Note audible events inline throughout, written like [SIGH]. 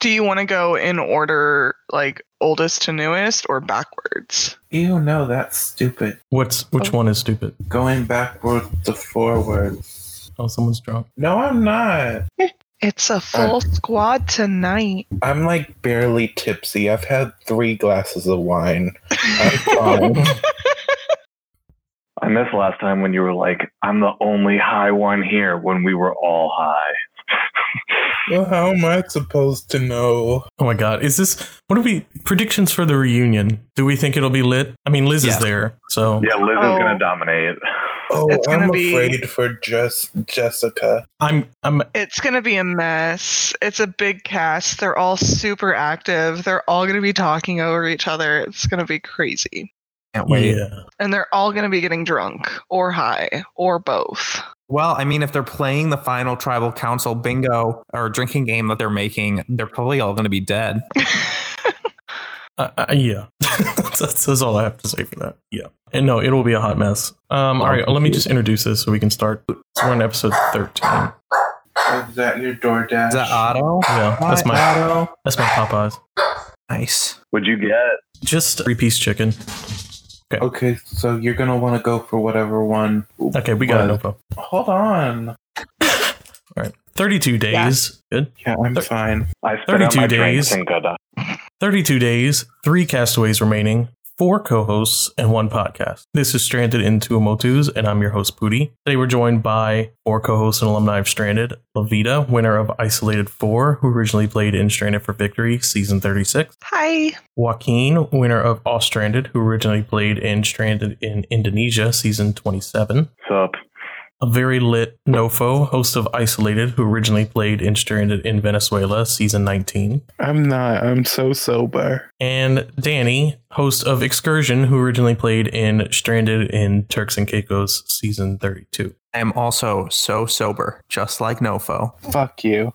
Do you want to go in order, like oldest to newest, or backwards? Ew, no, that's stupid. What's which oh. one is stupid? Going backwards to forwards. Oh, someone's drunk. No, I'm not. [LAUGHS] It's a full squad tonight. I'm like barely tipsy. I've had three glasses of wine. I'm [LAUGHS] fine. I missed last time when you were like, I'm the only high one here when we were all high. [LAUGHS] well, how am I supposed to know? Oh my god, is this what are we predictions for the reunion? Do we think it'll be lit? I mean, Liz Yeah. is there, so Yeah, Liz Oh. is going to dominate. Oh, It's I'm be- afraid for Jess Jessica. I'm I'm It's going to be a mess. It's a big cast. They're all super active. They're all going to be talking over each other. It's going to be crazy. Can't wait. yeah. And they're all going to be getting drunk or high or both. Well, I mean, if they're playing the final tribal council bingo or drinking game that they're making, they're probably all going to be dead. [LAUGHS] Uh, uh, yeah, [LAUGHS] that's, that's all I have to say for that. Yeah, and no, it'll be a hot mess. Um, all right, let me just introduce this so we can start. So we're on episode thirteen. Is that your DoorDash? Is that Otto? Yeah, that's my Otto. that's my Popeyes. Nice. What'd you get? Just three piece chicken. Okay, so you're gonna want to go for whatever one. Okay, we got it. No was- problem. Hold on. [COUGHS] All right, thirty-two days. Good. Yeah, I'm Thir- fine. I spit out 32 my days. drinks and good. Thirty-two days. Three castaways remaining. Four co-hosts and one podcast. This is Stranded in Two Motus, and I'm your host Pooty. Today we're joined by four co-hosts and alumni of Stranded: Lavita, winner of Isolated Four, who originally played in Stranded for Victory, season thirty-six. Hi. Joaquin, winner of All Stranded, who originally played in Stranded in Indonesia, season 27. Sup? A very lit Nofo, host of Isolated, who originally played in Stranded in Venezuela, season 19. I'm not. I'm so sober. And Danny, host of Excursion, who originally played in Stranded in Turks and Caicos, season 32. I am also so sober, just like Nofo. Fuck you.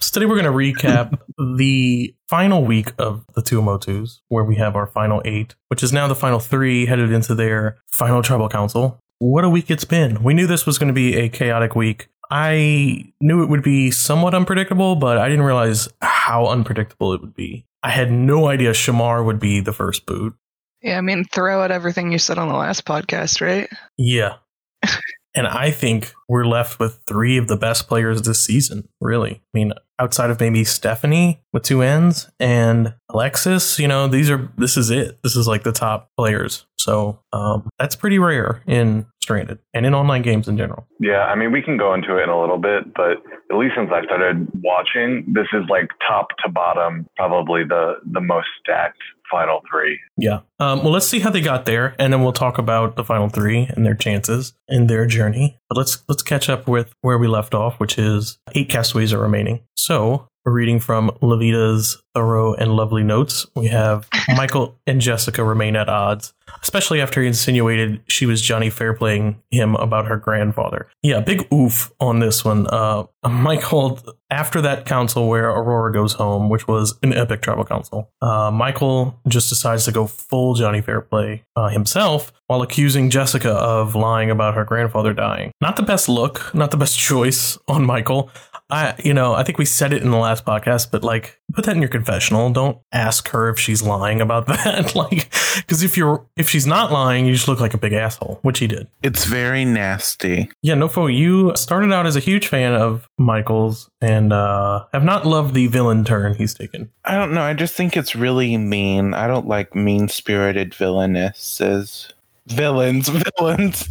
So today we're going to recap [LAUGHS] the final week of the two Motus, where we have our final eight, which is now the final three headed into their final tribal council. What a week it's been. We knew this was going to be a chaotic week. I knew it would be somewhat unpredictable, but I didn't realize how unpredictable it would be. I had no idea Shamar would be the first boot. Yeah, I mean, throw out everything you said on the last podcast, right? Yeah. [LAUGHS] and I think we're left with three of the best players this season, really. I mean, outside of maybe Stephanie with two N's and Alexis, you know, these are this is it. This is like the top players. So um, that's pretty rare in Stranded and in online games in general. Yeah, I mean, we can go into it in a little bit, but at least since I started watching, this is like top to bottom, probably the the most stacked final three. Yeah. Um, well, let's see how they got there, and then we'll talk about the final three and their chances and their journey. But let's let's catch up with where we left off, which is eight castaways are remaining. So we're reading from Levita's thorough and lovely notes. We have [LAUGHS] Michael and Jessica remain at odds, especially after he insinuated she was Johnny Fairplaying him about her grandfather. Yeah, big oof on this one. Uh, [LAUGHS] Michael, after that council where Aurora goes home, which was an epic tribal council, uh, Michael just decides to go full Johnny Fairplay uh, himself while accusing Jessica of lying about her grandfather dying. Not the best look, not the best choice [LAUGHS] on Michael. I, you know, I think we said it in the last podcast, but like, put that in your confessional. Don't ask her if she's lying about [LAUGHS] that. like, because if you're, if she's not lying, you just look like a big asshole, which he did. It's very nasty. Yeah, Nofo, you started out as a huge fan of Michael's and uh, have not loved the villain turn he's taken. I don't know. I just think it's really mean. I don't like mean spirited villainesses. Villains, villains.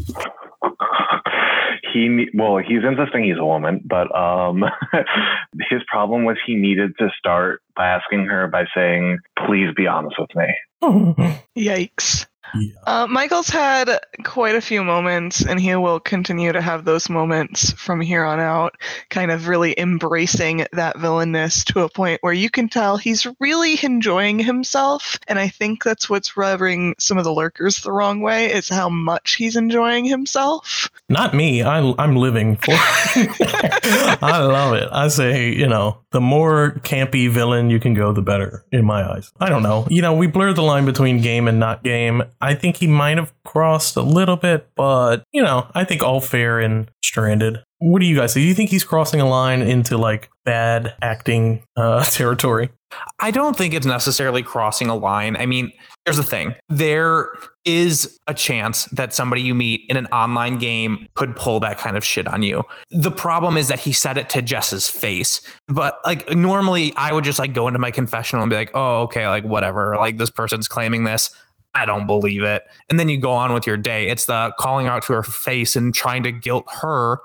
he well, he's insisting he's a woman, but um, [LAUGHS] his problem was he needed to start by asking her by saying, "Please be honest with me." [LAUGHS] Yikes. Yeah. Uh, Michael's had quite a few moments, and he will continue to have those moments from here on out, kind of really embracing that villainness to a point where you can tell he's really enjoying himself. And I think that's what's rubbing some of the lurkers the wrong way is how much he's enjoying himself. Not me. I, I'm living for [LAUGHS] I love it. I say, you know, the more campy villain you can go, the better in my eyes. I don't know. You know, we blur the line between game and not game. I think he might have crossed a little bit, but, you know, I think all fair and stranded. What do you guys say? Do you think he's crossing a line into like bad acting uh, [LAUGHS] territory. I don't think it's necessarily crossing a line. I mean, here's the thing there is a chance that somebody you meet in an online game could pull that kind of shit on you. The problem is that he said it to Jess's face. But like normally I would just like go into my confessional and be like, "Oh, okay, like whatever. Like this person's claiming this. I don't believe it." And then you go on with your day. It's the calling out to her face and trying to guilt her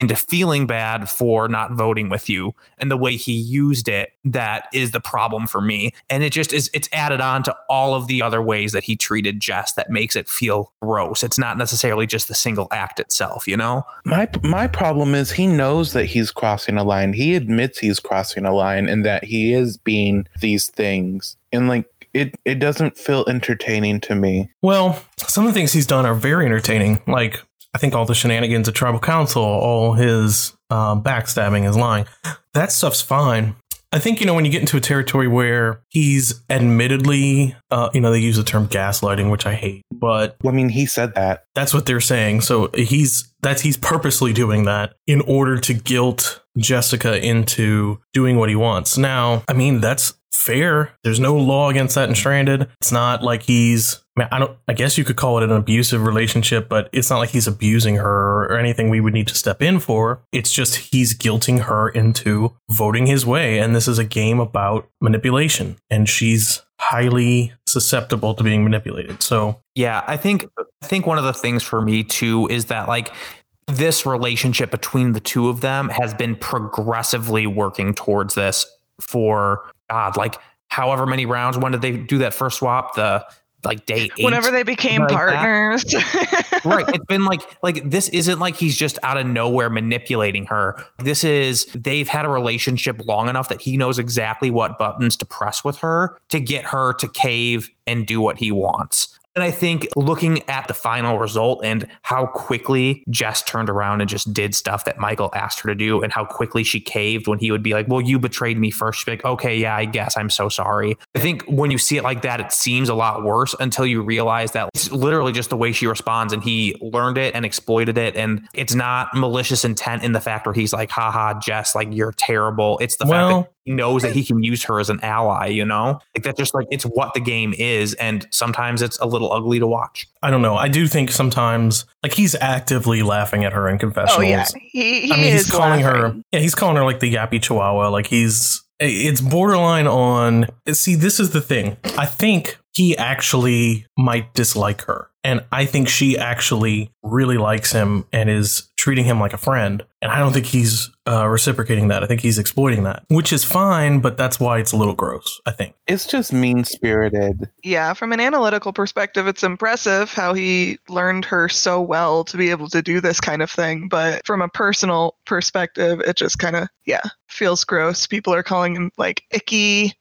into feeling bad for not voting with you and the way he used it that is the problem for me and it just is it's added on to all of the other ways that he treated Jess that makes it feel gross it's not necessarily just the single act itself you know My my problem is he knows that he's crossing a line. He admits he's crossing a line and that he is being these things. And like it it doesn't feel entertaining to me. Well, some of the things he's done are very entertaining. Like I think all the shenanigans of tribal council, all his um, backstabbing, his lying, that stuff's fine. I think you know when you get into a territory where he's admittedly, uh, you know, they use the term gaslighting, which I hate, but I mean, he said that. that's what they're saying. So he's that's he's purposely doing that in order to guilt Jessica into doing what he wants. Now, I mean, that's fair. There's no law against that in Stranded. It's not like he's I, mean, I don't I guess you could call it an abusive relationship, but it's not like he's abusing her or anything we would need to step in for. It's just he's guilting her into voting his way and this is a game about manipulation and she's highly susceptible to being manipulated. So, Yeah, I think I think one of the things for me too is that like this relationship between the two of them has been progressively working towards this for God, like however many rounds. When did they do that first swap? The like day eight. Whenever they became like partners. [LAUGHS] right. It's been like like this isn't like he's just out of nowhere manipulating her. This is they've had a relationship long enough that he knows exactly what buttons to press with her to get her to cave and do what he wants. And I think looking at the final result and how quickly Jess turned around and just did stuff that Michael asked her to do, and how quickly she caved when he would be like, Well, you betrayed me first. She'd like, Okay, yeah, I guess I'm so sorry. I think when you see it like that, it seems a lot worse until you realize that it's literally just the way she responds and he learned it and exploited it. And it's not malicious intent in the fact where he's like, haha, Jess, like you're terrible. It's the fact Well- that he knows that he can use her as an ally, you know? Like that's just like it's what the game is. And sometimes it's a little ugly to watch. I don't know. I do think sometimes like he's actively laughing at her in confessionals. oh yeah, he, he I mean, is he's calling her. Yeah, he's calling her like the yappy chihuahua. Like he's. It's borderline on. See, this is the thing. I think he actually might dislike her, and I think she actually really likes him and is treating him like a friend. And I don't think he's uh, reciprocating that. I think he's exploiting that, which is fine. But that's why it's a little gross. I think. It's just mean spirited. Yeah, from an analytical perspective, it's impressive how he learned her so well to be able to do this kind of thing. But from a personal perspective, it just kind of, yeah, feels gross. People are calling him like icky,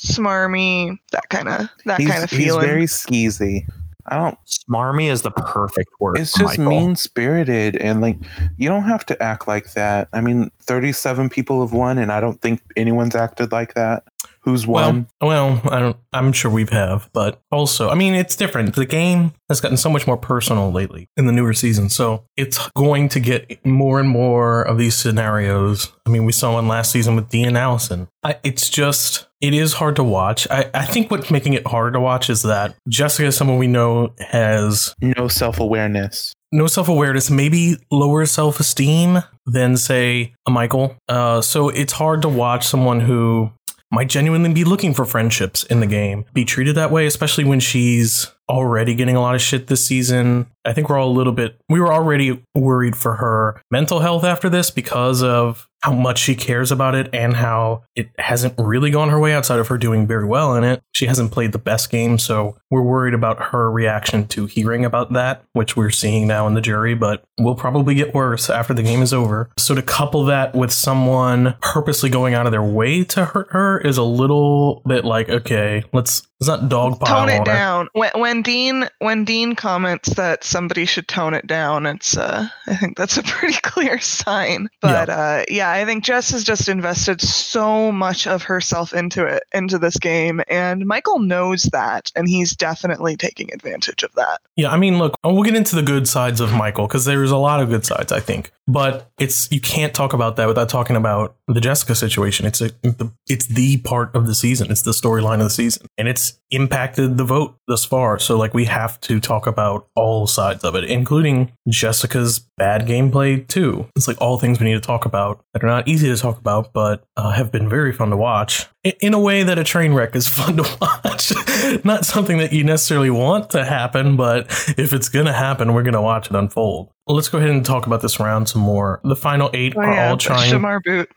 smarmy, that kind of that kind of feeling. he's feeling. very skeezy. I don't. Smarmy is the perfect word. It's just mean spirited, and like you don't have to act like that. I mean, thirty-seven people have won, and I don't think anyone's acted like that. Who's won? Well, well, I don't. I'm sure we have, but also, I mean, it's different. The game has gotten so much more personal lately in the newer season, so it's going to get more and more of these scenarios. I mean, we saw one last season with Dean Allison. I, it's just, it is hard to watch. I, I think what's making it harder to watch is that Jessica is someone we know has no self-awareness. no self awareness, maybe lower self esteem than, say, a Michael. Uh, so it's hard to watch someone who might genuinely be looking for friendships in the game be treated that way, especially when she's already getting a lot of shit this season. I think we're all a little bit, we were already worried for her mental health after this because of how much she cares about it and how it hasn't really gone her way outside of her doing very well in it. She hasn't played the best game, so we're worried about her reaction to hearing about that, which we're seeing now in the jury, but will probably get worse after the game is over. So to couple that with someone purposely going out of their way to hurt her is a little bit like, okay, let's It's not dog pile tone it on her. down. When, when Dean when Dean comments that somebody should tone it down, it's uh, I think that's a [LAUGHS] pretty clear sign. But uh, yeah, I think Jess has just invested so much of herself into it, into this game, and Michael knows that, and he's definitely taking advantage of that. Yeah, I mean, look, we'll get into the good sides of Michael because there's a lot of good sides, I think. But it's you can't talk about that without talking about the Jessica situation. It's a it's the part of the season. It's the storyline of the season, and it's impacted the vote thus far. So like we have to talk about all sides of it, including Jessica's bad gameplay too. It's like all things we need to talk about that are not easy to talk about, but uh, have been very fun to watch in a way that a train wreck is [LAUGHS] fun to watch. not something that you necessarily want to happen, but if it's gonna happen, we're gonna watch it unfold. Let's go ahead and talk about this round some more. The final eight Oh are yeah, all the trying. Shamar boot.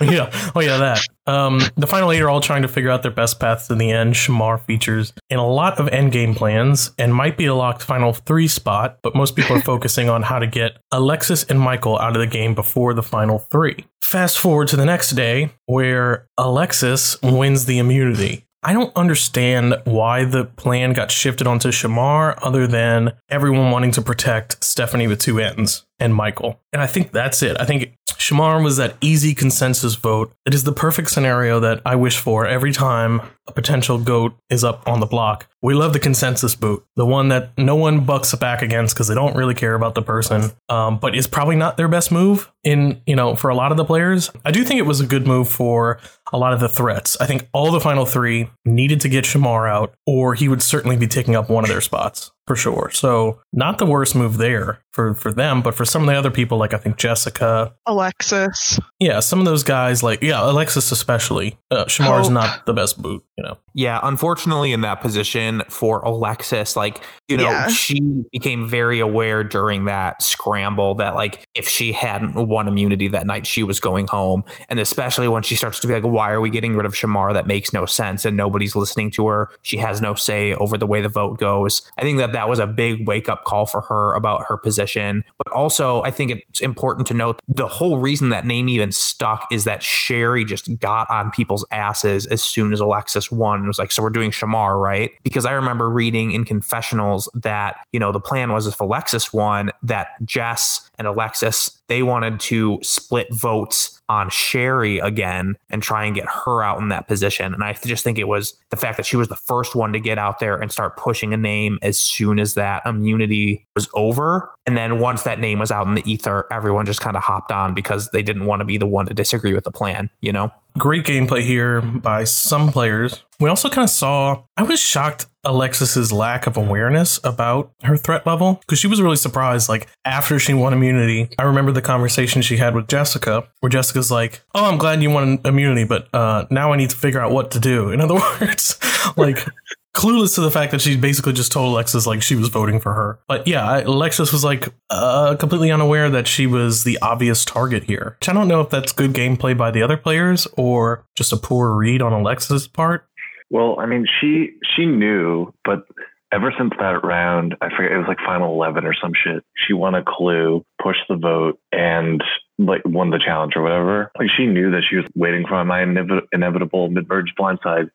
[LAUGHS] yeah. Oh, yeah, that. Um, the final eight are all trying to figure out their best paths to the end. Shamar features in a lot of endgame plans and might be a locked final three spot, but most people are [LAUGHS] focusing on how to get Alexis and Michael out of the game before the final three. Fast forward to the next day, where Alexis wins the immunity. I don't understand why the plan got shifted onto Shamar other than everyone wanting to protect Stephanie with two ends and Michael. And I think that's it. I think Shamar was that easy consensus vote. It is the perfect scenario that I wish for every time a potential goat is up on the block. We love the consensus boot, the one that no one bucks back against because they don't really care about the person, um, but is probably not their best move in you know for a lot of the players. I do think it was a good move for a lot of the threats. I think all the final three needed to get Shamar out, or he would certainly be taking up one of their spots for sure. So not the worst move there for for them, but for some of the other people, like I think Jessica, Alexis. yeah, some of those guys, like yeah, Alexis especially. Uh, Shamar's Hope. not the best boot, you know. Yeah, unfortunately, in that position for Alexis, like, you know, Yeah. she became very aware during that scramble that, like, if she hadn't won immunity that night, she was going home. And especially when she starts to be like, why are we getting rid of Shamar? That makes no sense. And nobody's listening to her. She has no say over the way the vote goes. I think that that was a big wake up call for her about her position. But also, I think it's important to note the whole reason that name even stuck is that Sherry just got on people's asses as soon as Alexis won. It was like, so we're doing Shamar, right? Because I remember reading in confessionals that, you know, the plan was if Alexis won, that Jess and Alexis, they wanted to split votes on Sherry again and try and get her out in that position. And I just think it was the fact that she was the first one to get out there and start pushing a name as soon as that immunity was over. And then once that name was out in the ether, everyone just kind of hopped on because they didn't want to be the one to disagree with the plan, you know? Great gameplay here by some players. We also kind of saw, I was shocked Alexis's lack of awareness about her threat level because she was really surprised. Like after she won immunity, I remember the conversation she had with Jessica, where Jessica's like, "Oh, I'm glad you won immunity, but uh, now I need to figure out what to do." In other [LAUGHS] words, like clueless to the fact that she basically just told Alexis like she was voting for her. But yeah, Alexis was like uh, completely unaware that she was the obvious target here. Which I don't know if that's good gameplay by the other players or just a poor read on Alexis' part. Well, I mean, she she knew, but ever since that round, I forget it was like final eleven or some shit. She won a clue, pushed the vote, and like won the challenge or whatever. Like she knew that she was waiting for my inevi- inevitable mid-merge blindside.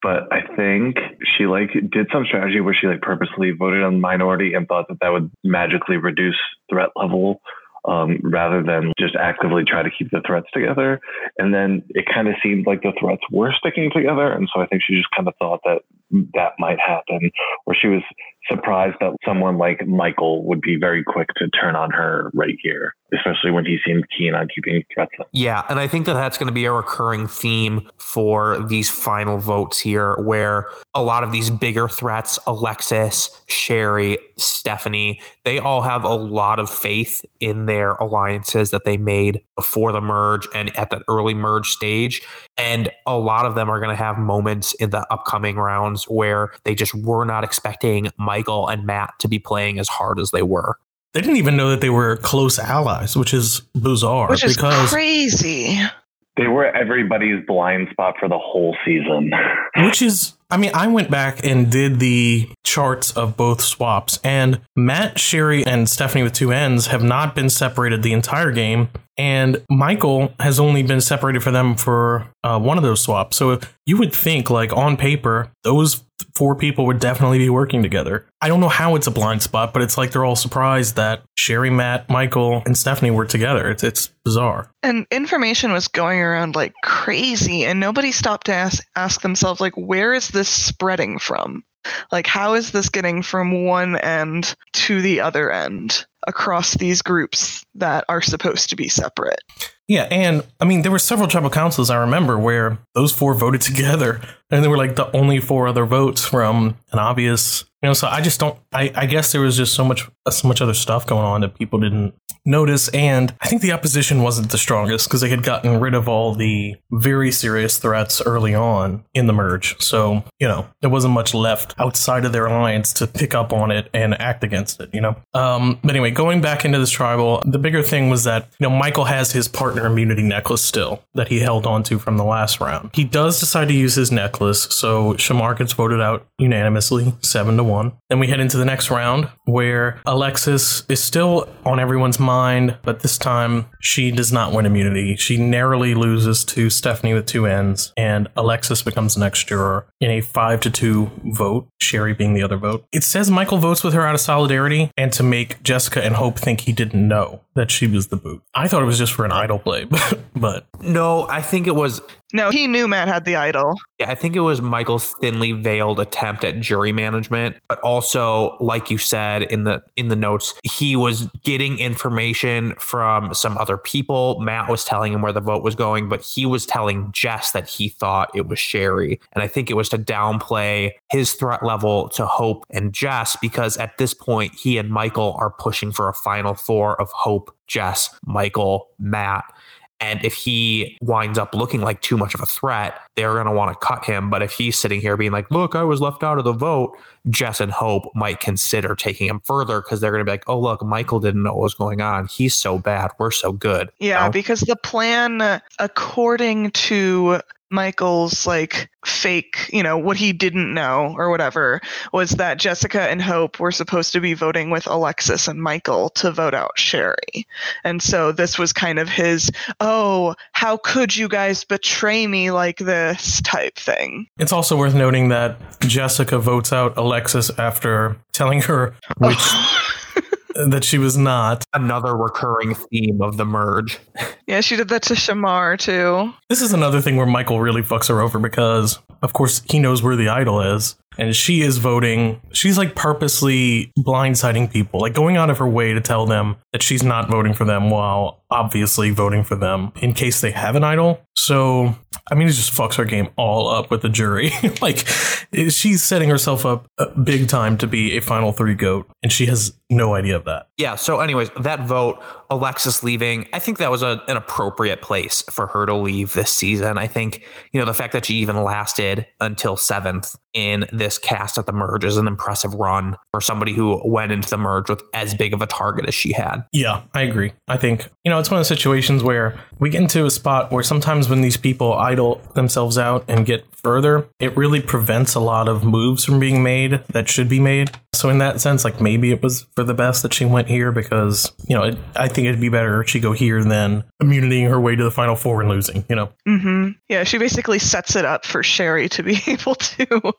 But I think she like did some strategy where she like purposely voted on minority and thought that that would magically reduce threat level. Um, rather than just actively try to keep the threats together. And then it kind of seemed like the threats were sticking together. And so I think she just kind of thought that that might happen, or she was surprised that someone like Michael would be very quick to turn on her right here, especially when he seemed keen on keeping threats. Yeah, and I think that that's going to be a recurring theme for these final votes here, where a lot of these bigger threats, Alexis, Sherry, Stephanie, they all have a lot of faith in their alliances that they made before the merge and at that early merge stage. And a lot of them are going to have moments in the upcoming rounds where they just were not expecting Michael and Matt to be playing as hard as they were. They didn't even know that they were close allies, which is bizarre Which is because crazy. They were everybody's blind spot for the whole season. which is I mean, I went back and did the charts of both swaps, and Matt, Sherry, and Stephanie with two ends have not been separated the entire game. And Michael has only been separated for them for uh, one of those swaps. So you would think, like on paper, those four people would definitely be working together. I don't know how it's a blind spot, but it's like they're all surprised that Sherry, Matt, Michael, and Stephanie were together. It's, it's bizarre. And information was going around like crazy, and nobody stopped to ask, ask themselves, like, where is this spreading from? Like, how is this getting from one end to the other end across these groups that are supposed to be separate? Yeah, and I mean, there were several tribal councils I remember where those four voted together, [LAUGHS] and they were like the only four other votes from an obvious, you know. So I just don't. I, I guess there was just so much, so much other stuff going on that people didn't notice, and I think the opposition wasn't the strongest because they had gotten rid of all the very serious threats early on in the merge. So you know, there wasn't much left outside of their alliance to pick up on it and act against it. You know. Um, but anyway, going back into this tribal, the bigger thing was that you know Michael has his partner immunity necklace still that he held onto from the last round. He does decide to use his necklace, so Shamar gets voted out unanimously, seven to one. Then we head into the next round where Alexis is still on everyone's mind, but this time she does not win immunity. She narrowly loses to Stephanie with two ends, and Alexis becomes the next juror in a five to two vote, Sherry being the other vote. It says Michael votes with her out of solidarity and to make Jessica and Hope think he didn't know that she was the boot. I thought it was just for an idol play, but, [LAUGHS] but No, I think it was No, he knew Matt had the idol. Yeah, I think it was Michael's thinly veiled attempt at jury management, but also, like you said in the in the notes, he was getting information from some other people. Matt was telling him where the vote was going, but he was telling Jess that he thought it was Sherry, and I think it was to downplay his threat level to Hope and Jess because at this point he and Michael are pushing for a final four of Hope, Jess, Michael, Matt. And if he winds up looking like too much of a threat, they're going to want to cut him. But if he's sitting here being like, look, I was left out of the vote, Jess and Hope might consider taking him further because they're going to be like, oh, look, Michael didn't know what was going on. He's so bad. We're so good. Yeah, know? because the plan, according to Michael's like fake, you know, what he didn't know or whatever, was that Jessica and Hope were supposed to be voting with Alexis and Michael to vote out Sherry. And so this was kind of his, oh, how could you guys betray me like this type thing. it's also worth noting that Jessica votes out Alexis after telling her which [LAUGHS] that she was not. Another recurring theme of the merge. yeah, she did that to Shamar too. This is another thing where Michael really fucks her over because, of course, he knows where the idol is. And she is voting. She's like purposely blindsiding people, like going out of her way to tell them that she's not voting for them while obviously voting for them in case they have an idol. So, I mean, it just fucks her game all up with the jury. [LAUGHS] like, she's setting herself up uh, big time to be a final three goat, and she has no idea of that. Yeah. So, anyways, that vote, Alexis leaving, I think that was a, an appropriate place for her to leave this season. I think, you know, the fact that she even lasted until seventh in this cast at the merge is an impressive run for somebody who went into the merge with as big of a target as she had. Yeah, I agree. I think, you know, it's one of the situations where we get into a spot where sometimes when these people idol themselves out and get further, it really prevents a lot of moves from being made that should be made. So, in that sense, like maybe it was for the best that she went here because, you know, it, I think it'd be better if she go here than immunitying her way to the final four and losing, you know? hmm Yeah, she basically sets it up for Sherry to be [LAUGHS] able to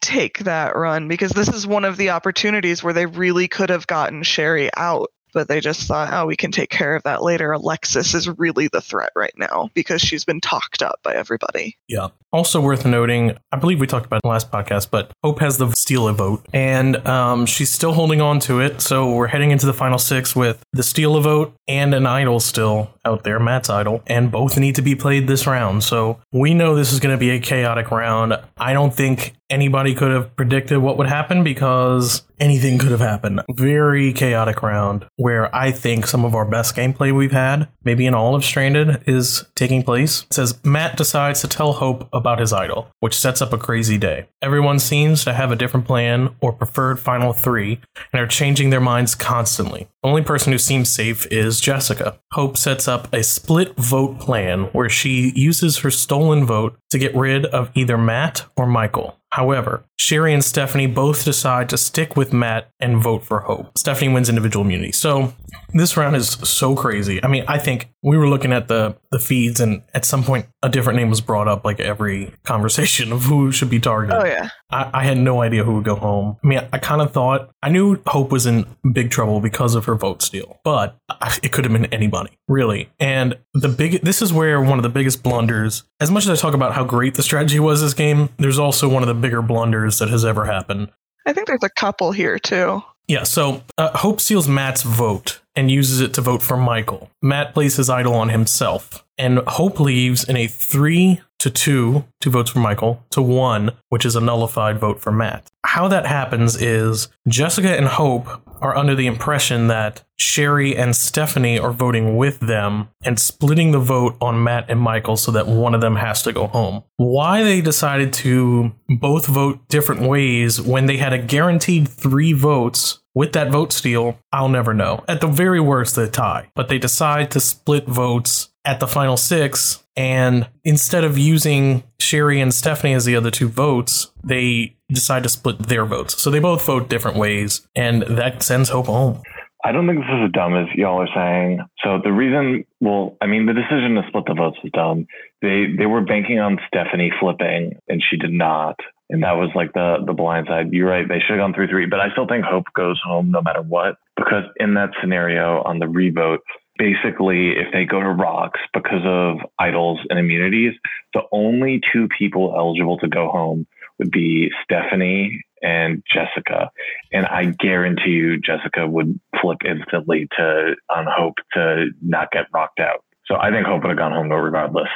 take that run because this is one of the opportunities where they really could have gotten Sherry out, but they just thought, oh, we can take care of that later. Alexis is really the threat right now because she's been talked up by everybody. Yeah. Also worth noting, I believe we talked about it in the last podcast, but Hope has the steal a vote, and um, she's still holding on to it. So we're heading into the final six with the steal a vote and an idol still out there, Matt's idol, and both need to be played this round. So we know this is going to be a chaotic round. I don't think anybody could have predicted what would happen because anything could have happened. Very chaotic round where I think some of our best gameplay we've had, maybe in all of Stranded, is taking place. It says Matt decides to tell Hope about his idol, which sets up a crazy day. Everyone seems to have a different plan or preferred final three and are changing their minds constantly. Only person who seems safe is Jessica. Hope sets up a split vote plan where she uses her stolen vote to get rid of either Matt or Michael. However, Sherry and Stephanie both decide to stick with Matt and vote for Hope. Stephanie wins individual immunity. So this round is so crazy. I mean, I think we were looking at the the feeds, and at some point, a different name was brought up, like every [LAUGHS] conversation of who should be targeted. Oh yeah. I, I had no idea who would go home. I mean, I, I kind of thought I knew Hope was in big trouble because of her vote steal, but it could have been anybody, really. And the big this is where one of the biggest blunders. As much as I talk about how great the strategy was this game, there's also one of the bigger blunders that has ever happened. I think there's a couple here too. Yeah, so uh, Hope seals Matt's vote and uses it to vote for Michael. Matt plays his idol on himself, and Hope leaves in a three to two, two votes for Michael, to one, which is a nullified vote for Matt. How that happens is Jessica and Hope are under the impression that Sherry and Stephanie are voting with them and splitting the vote on Matt and Michael so that one of them has to go home. Why they decided to both vote different ways when they had a guaranteed three votes with that vote steal, I'll never know. At the very worst, they tie. But they decide to split votes at the final six. And instead of using Sherry and Stephanie as the other two votes, they decide to split their votes. So they both vote different ways. And that sends Hope home. I don't think this is as dumb as y'all are saying. So the reason, well, I mean, the decision to split the votes was dumb. They they were banking on Stephanie flipping, and she did not, and that was like the the blind side. You're right; they should have gone three three, but I still think Hope goes home no matter what because in that scenario on the revote, basically, if they go to rocks because of idols and immunities, the only two people eligible to go home would be Stephanie and Jessica. And I guarantee you, Jessica would flip instantly to on Hope to not get rocked out. So I think Hope would have gone home no regardless.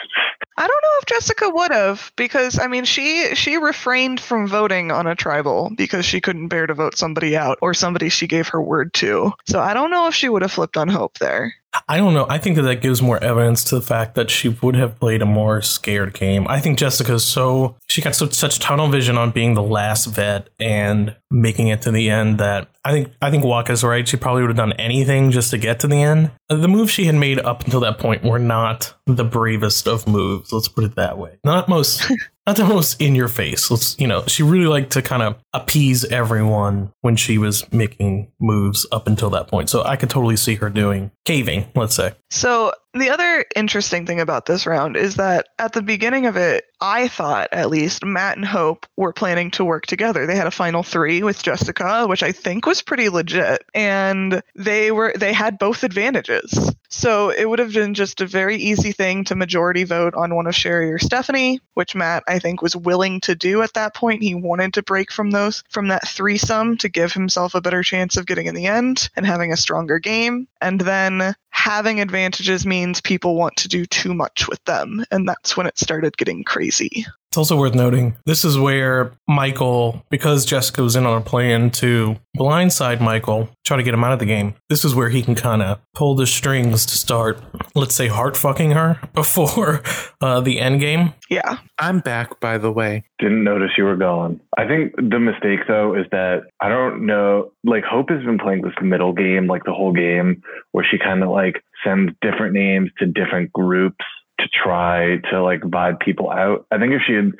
I don't know if Jessica would have because I mean she she refrained from voting on a tribal because she couldn't bear to vote somebody out or somebody she gave her word to. So I don't know if she would have flipped on Hope there. I don't know. I think that that gives more evidence to the fact that she would have played a more scared game. I think Jessica's so she got so, such tunnel vision on being the last vet and making it to the end that I think I think Waka's right. She probably would have done anything just to get to the end. The moves she had made up until that point were not the bravest of moves. Let's put it that way. Not most. [LAUGHS] Not the most in your face. Let's, you know, she really liked to kind of appease everyone when she was making moves up until that point. So I could totally see her doing caving, let's say. So the other interesting thing about this round is that at the beginning of it, I thought at least Matt and Hope were planning to work together. They had a final three with Jessica, which I think was pretty legit, and they were they had both advantages. So it would have been just a very easy thing to majority vote on one of Sherry or Stephanie, which Matt I think was willing to do at that point. He wanted to break from those from that threesome to give himself a better chance of getting in the end and having a stronger game. And then having advantages means people want to do too much with them, and that's when it started getting crazy. It's also worth noting this is where Michael, because Jessica was in on a plan to blindside Michael, try to get him out of the game, this is where he can kind of pull the strings to start, let's say, heart fucking her [LAUGHS] before uh, the end game. Yeah. I'm back, by the way. Didn't notice you were gone. I think the mistake though is that I don't know. Like Hope has been playing this middle game like the whole game, where she kind of like sends different names to different groups to try to like vibe people out. I think if she had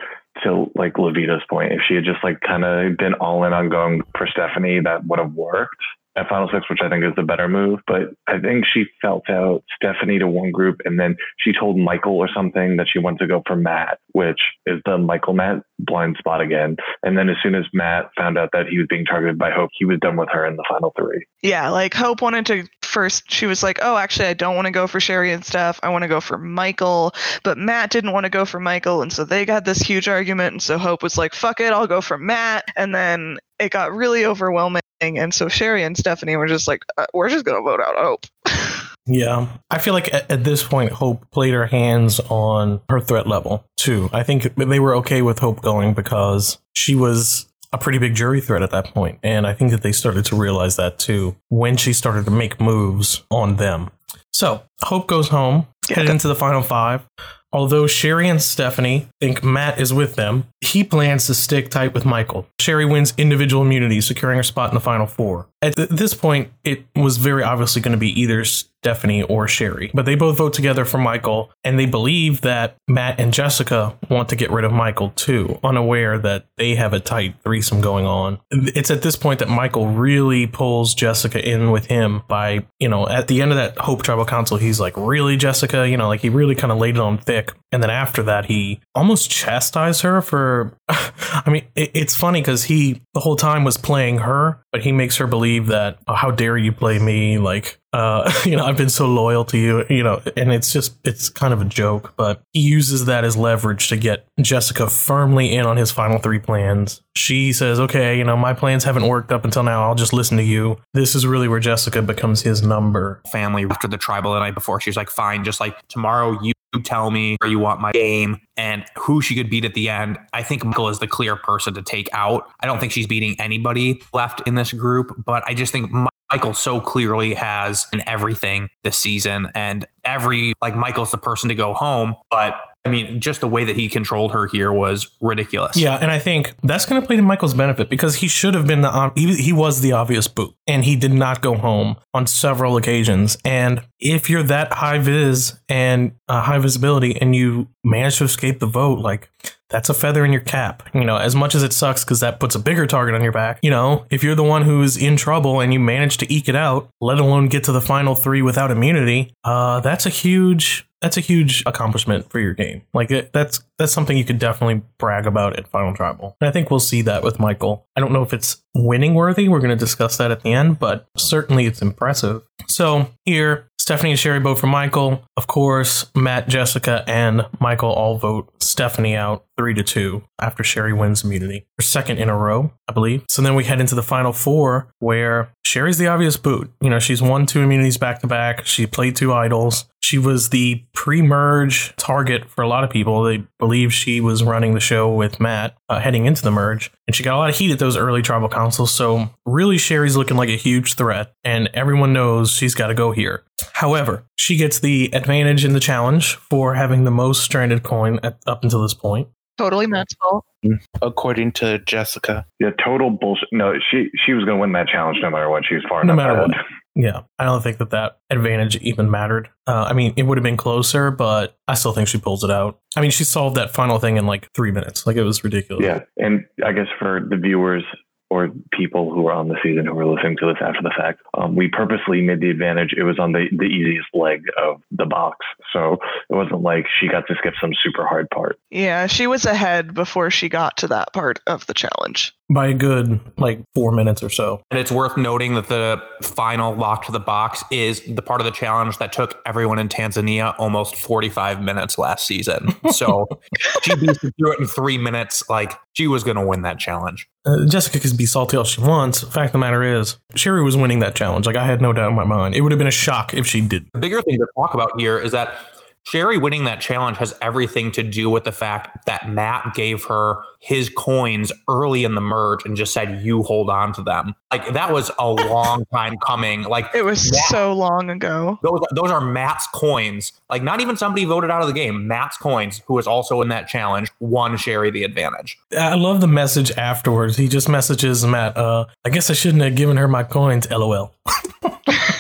to like Levita's point, if she had just like kind of been all in on going for Stephanie, that would have worked at Final Six, which I think is the better move. But I think she felt out Stephanie to one group, and then she told Michael or something that she wanted to go for Matt, which is the Michael Matt blind spot again. And then as soon as Matt found out that he was being targeted by Hope, he was done with her in the final three. Yeah, like Hope wanted to first, she was like, oh, actually, I don't want to go for Sherry and Steph. I want to go for Michael. But Matt didn't want to go for Michael. And so they got this huge argument. And so Hope was like, fuck it, I'll go for Matt. And then it got really overwhelming. And so Sherry and Stephanie were just like, uh, we're just to vote out Hope. [LAUGHS] Yeah. I feel like at, at this point, Hope played her hands on her threat level too. I think they were okay with Hope going because she was a pretty big jury threat at that point. And I think that they started to realize that too when she started to make moves on them. So Hope goes home, headed into the final five. Although Sherry and Stephanie think Matt is with them, he plans to stick tight with Michael. Sherry wins individual immunity, securing her spot in the final four. At th- this point, it was very obviously going to be either Stephanie or Sherry, but they both vote together for Michael, and they believe that Matt and Jessica want to get rid of Michael too, unaware that they have a tight threesome going on. It's at this point that Michael really pulls Jessica in with him by, you know, at the end of that Hope Tribal Council, he's like, Really, Jessica? You know, like he really kind of laid it on thick. And then after that, he almost chastised her for. [LAUGHS] I mean, it, it's funny because he the whole time was playing her, but he makes her believe that, oh, how dare you play me? Like, uh, [LAUGHS] you know, I've been so loyal to you, you know, and it's just, it's kind of a joke, but he uses that as leverage to get Jessica firmly in on his final three plans. She says, okay, you know, my plans haven't worked up until now. I'll just listen to you. This is really where Jessica becomes his number. Family after the tribal the night before, she's like, fine, just like tomorrow you tell me where you want my game and who she could beat at the end. I think Michael is the clear person to take out. I don't think she's beating anybody left in this group, but I just think Michael so clearly has in everything this season and every like Michael's the person to go home, but I mean, just the way that he controlled her here was ridiculous. Yeah, and I think that's going to play to Michael's benefit because he should have been the he, he was the obvious boot, and he did not go home on several occasions. And if you're that high vis and uh, high visibility, and you manage to escape the vote, like that's a feather in your cap. You know, as much as it sucks because that puts a bigger target on your back, you know, if you're the one who's in trouble and you manage to eke it out, let alone get to the final three without immunity, uh, that's a huge that's a huge accomplishment for your game. Like it, that's that's something you could definitely brag about at Final Tribal. And I think we'll see that with Michael. I don't know if it's winning worthy. We're going to discuss that at the end, but certainly it's impressive. So here, Stephanie and Sherry vote for Michael. Of course, Matt, Jessica, and Michael all vote Stephanie out three to two after Sherry wins immunity. Her second in a row, I believe. So then we head into the final four where Sherry's the obvious boot. You know, she's won two immunities back to back. She played two idols. She was the pre merge target for a lot of people. They believe she was running the show with Matt uh, heading into the merge. And she got a lot of heat at those early tribal councils. So really, Sherry's looking like a huge threat. And everyone knows she's got to go here. However, she gets the advantage in the challenge for having the most stranded coin at, up until this point. Totally Matt's fault. According to Jessica. Yeah, total bullshit. No, she she was going to win that challenge no matter what. She was far No enough matter ahead. what. Yeah, I don't think that that advantage even mattered. Uh, I mean, it would have been closer, but I still think she pulls it out. I mean, she solved that final thing in like three minutes. Like it was ridiculous. Yeah, and I guess for the viewers or people who are on the season who are listening to this after the fact, um, we purposely made the advantage. It was on the the easiest leg of the box, so it wasn't like she got to skip some super hard part. Yeah, she was ahead before she got to that part of the challenge. By a good like four minutes or so. And it's worth noting that the final lock to the box is the part of the challenge that took everyone in Tanzania almost 45 minutes last season. So [LAUGHS] she beat through it in three minutes. Like she was going to win that challenge. Uh, Jessica can be salty all she wants. Fact of the matter is, Sherry was winning that challenge. Like I had no doubt in my mind. It would have been a shock if she did. The bigger thing to talk about here is that Sherry winning that challenge has everything to do with the fact that Matt gave her his coins early in the merge and just said, You hold on to them. Like that was a [LAUGHS] long time coming. Like It was Matt- so long ago. those, those are Matt's coins. Like not even somebody voted out of the game. Matt's coins, who was also in that challenge, won Sherry the advantage. I love the message afterwards. He just messages Matt, uh, I guess I shouldn't have given her my coins, lol. [LAUGHS]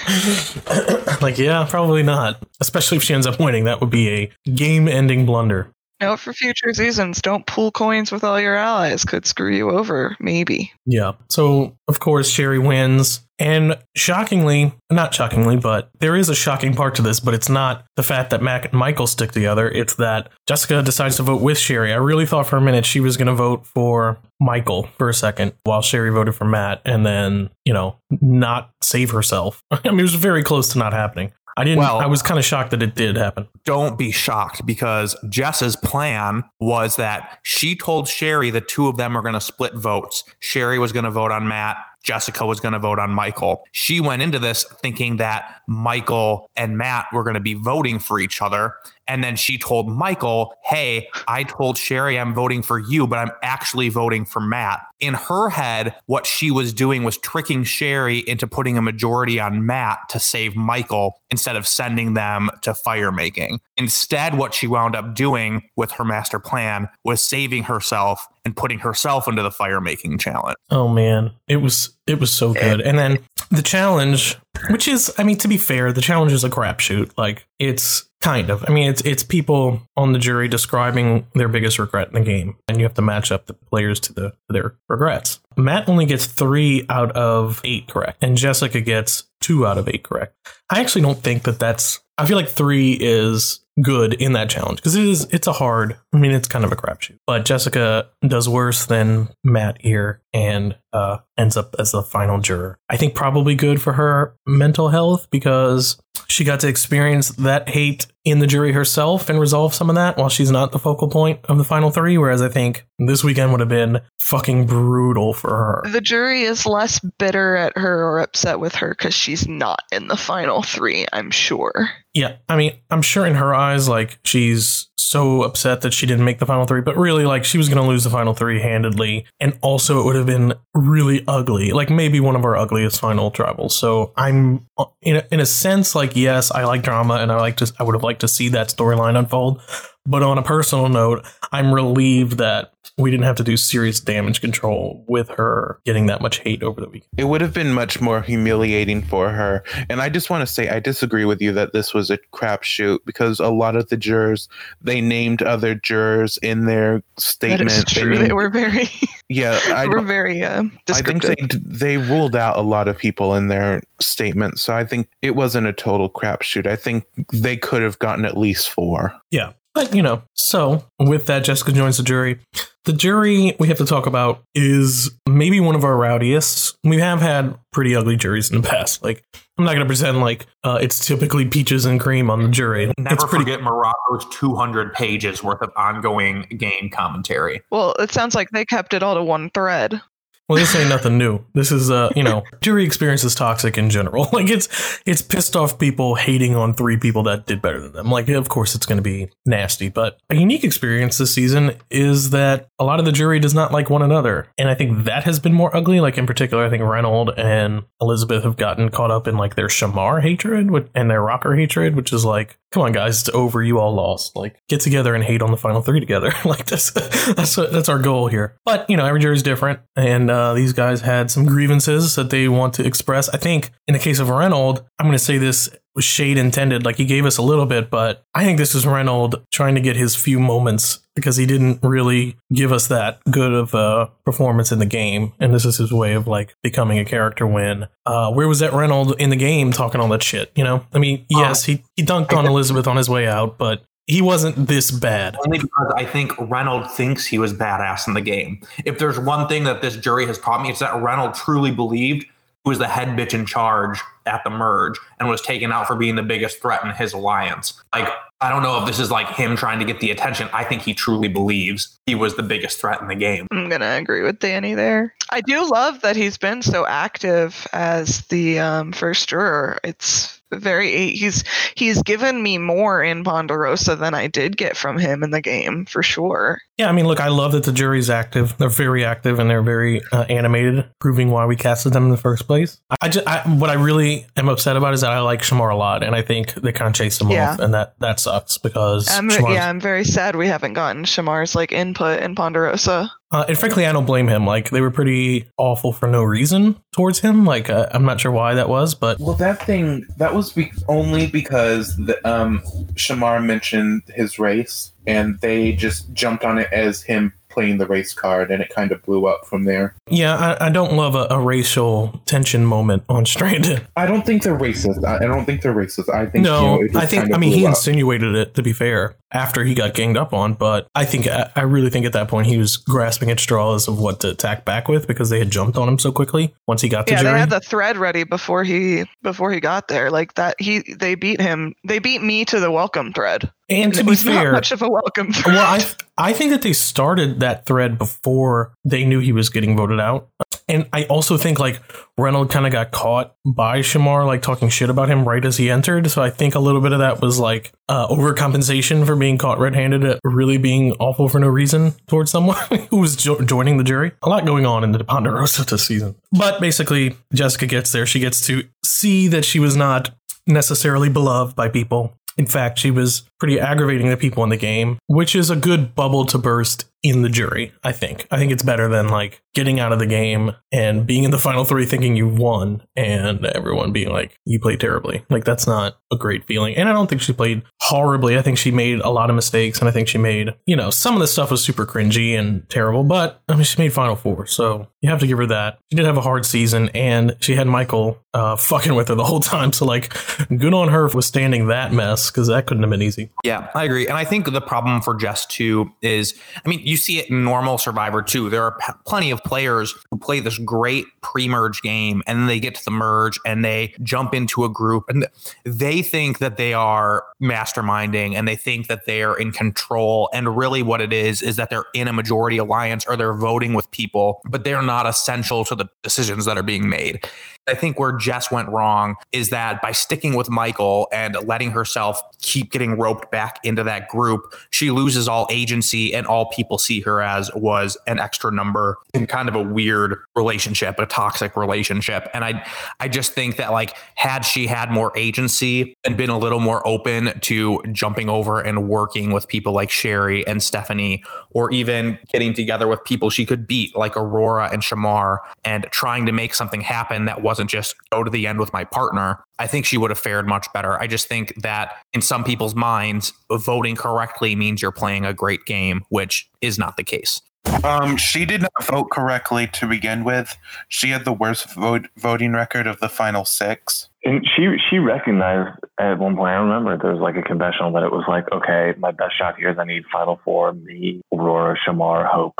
[LAUGHS] like, yeah, probably not. Especially if she ends up winning. That would be a game ending blunder. Note for future seasons: don't pool coins with all your allies. Could screw you over. Maybe. Yeah. So, of course, Sherry wins. And shockingly, not shockingly, but there is a shocking part to this, but it's not the fact that Matt and Michael stick together. It's that Jessica decides to vote with Sherry. I really thought for a minute she was going to vote for Michael for a second while Sherry voted for Matt and then, you know, not save herself. [LAUGHS] I mean, it was very close to not happening. I didn't, Well- I was kind of shocked that it did happen. Don't be shocked because Jess's plan was that she told Sherry the two of them were going to split votes. Sherry was going to vote on Matt. Jessica was going to vote on Michael. She went into this thinking that Michael and Matt were going to be voting for each other. And then she told Michael, Hey, I told Sherry I'm voting for you, but I'm actually voting for Matt. In her head, what she was doing was tricking Sherry into putting a majority on Matt to save Michael instead of sending them to fire making. Instead, what she wound up doing with her master plan was saving herself and putting herself into the fire making challenge. Oh man, it was it was so good. And then the challenge, which is, I mean, to be fair, the challenge is a crapshoot. Like it's kind of. I mean, it's it's people on the jury describing their biggest regret in the game, and you have to match up the players to the their regrets. Matt only gets three out of eight correct, and Jessica gets two out of eight correct. I actually don't think that that's. I feel like three is good in that challenge because it is it's a hard i mean it's kind of a crapshoot but jessica does worse than matt here and uh, ends up as the final juror i think probably good for her mental health because she got to experience that hate in the jury herself and resolve some of that while she's not the focal point of the final three. Whereas I think this weekend would have been fucking brutal for her. The jury is less bitter at her or upset with her because she's not in the final three, I'm sure. Yeah, I mean, I'm sure in her eyes, like, she's so upset that she didn't make the final three, but really, like, she was going to lose the final three handedly. And also, it would have been really ugly, like, maybe one of our ugliest final tribals. So I'm, uh, in a, in a sense, like, yes, I like drama and I like to, I would have liked to see that storyline unfold. But on a personal note, I'm relieved that we didn't have to do serious damage control with her getting that much hate over the weekend. It would have been much more humiliating for her. And I just want to say I disagree with you that this was a crapshoot because a lot of the jurors they named other jurors in their statement. That is true. They, they were very yeah. [LAUGHS] I were very uh, I think they they ruled out a lot of people in their statement, so I think it wasn't a total crapshoot. I think they could have gotten at least four. Yeah, but, you know, so with that, Jessica joins the jury. The jury we have to talk about is maybe one of our rowdiest. We have had pretty ugly juries in the past. Like, I'm not going to pretend like uh, it's typically peaches and cream on the jury. Never it's pretty- forget Morocco's 200 pages worth of ongoing game commentary. Well, it sounds like they kept it all to one thread. Well, this ain't nothing new. This is, uh, you know, [LAUGHS] jury experience is toxic in general. [LAUGHS] Like it's, it's pissed off people hating on three people that did better than them. Like, of course, it's going to be nasty. But a unique experience this season is that a lot of the jury does not like one another, and I think that has been more ugly. Like in particular, I think Reynolds and Elizabeth have gotten caught up in like their Shamar hatred and their Rocker hatred, which is like, come on, guys, it's over. You all lost. Like, get together and hate on the final three together. [LAUGHS] like that's that's that's our goal here. But you know, every jury is different, and uh, these guys had some grievances that they want to express. I think in the case of Reynolds, I'm going to say this shade intended. Like he gave us a little bit, but I think this is Reynolds trying to get his few moments because he didn't really give us that good of a performance in the game. And this is his way of like becoming a character win. Uh, where was that Reynolds in the game talking all that shit? You know, I mean, yes, he, he dunked on Elizabeth on his way out, but he wasn't this bad. Only because I think Reynolds thinks he was badass in the game. If there's one thing that this jury has taught me, it's that Reynolds truly believed he was the head bitch in charge at the merge and was taken out for being the biggest threat in his alliance. Like, I don't know if this is like him trying to get the attention. I think he truly believes he was the biggest threat in the game. I'm going to agree with Danny there. I do love that he's been so active as the um, first juror. It's very he's he's given me more in Ponderosa than I did get from him in the game for sure. Yeah, I mean, look, I love that the jury's active. They're very active and they're very uh, animated, proving why we casted them in the first place. I just I, what I really am upset about is that I like Shamar a lot, and I think they kind of chased him yeah. off, and that that sucks because I'm, yeah, I'm very sad we haven't gotten Shamar's like input in Ponderosa. Uh, and frankly, I don't blame him. Like they were pretty awful for no reason towards him. Like uh, I'm not sure why that was, but well, that thing that was be- only because the, um, Shamar mentioned his race, and they just jumped on it as him playing the race card, and it kind of blew up from there. Yeah, I, I don't love a, a, racial tension moment on Stranded. I don't think they're racist. I, I don't think they're racist. I think no. You know, I think I mean he up. insinuated it. To be fair, after he got ganged up on, but I think I really think at that point he was grasping at straws of what to attack back with because they had jumped on him so quickly once he got to yeah, jury. they had the thread ready before he before he got there. Like that, he they beat him. They beat me to the welcome thread. And to be fair, much of a welcome. Thread. Well, I I think that they started that thread before they knew he was getting voted out. And I also think like Reynolds kind of got caught by Shamar, like talking shit about him right as he entered. So I think a little bit of that was like uh, overcompensation for being caught red handed at really being awful for no reason towards someone [LAUGHS] who was jo- joining the jury. A lot going on in the Ponderosa this season. But basically, Jessica gets there. She gets to see that she was not necessarily beloved by people. In fact, she was pretty aggravating the people in the game, which is a good bubble to burst in the jury. I think. I think it's better than like getting out of the game and being in the final three thinking you won and everyone being like you played terribly. Like that's not a great feeling. And I don't think she played horribly. I think she made a lot of mistakes and I think she made, you know, some of the stuff was super cringy and terrible, but I mean she made final four. So you have to give her that. She did have a hard season and she had Michael uh, [LAUGHS] fucking with her the whole time. So like good on her for withstanding that mess because that couldn't have been easy. Yeah, I agree. And I think the problem for Jess too is, I mean, you see it in normal Survivor too. There are p- plenty of players who play this great pre-merge game and then they get to the merge and they jump into a group and they think that they are masterminding and they think that they are in control. And really what it is is that they're in a majority alliance or they're voting with people, but they're not essential to the decisions that are being made. I think where Jess went wrong is that by sticking with Michael and letting herself keep getting roped back into that group, she loses all agency and all people see her as was an extra number in kind of a weird relationship, a toxic relationship. And I I just think that like had she had more agency and been a little more open to jumping over and working with people like Sherry and Stephanie or even getting together with people she could beat like Aurora and Shamar and trying to make something happen that wasn't just go to the end with my partner, I think she would have fared much better. I just think that in some people's minds, voting correctly means you're playing a great game, which is not the case. Um, she did not vote correctly to begin with. She had the worst vote, voting record of the final six. And she she recognized at one point. I remember there was like a confessional that it was like, okay, my best shot here is I need final four, me, Aurora, Shamar, Hope.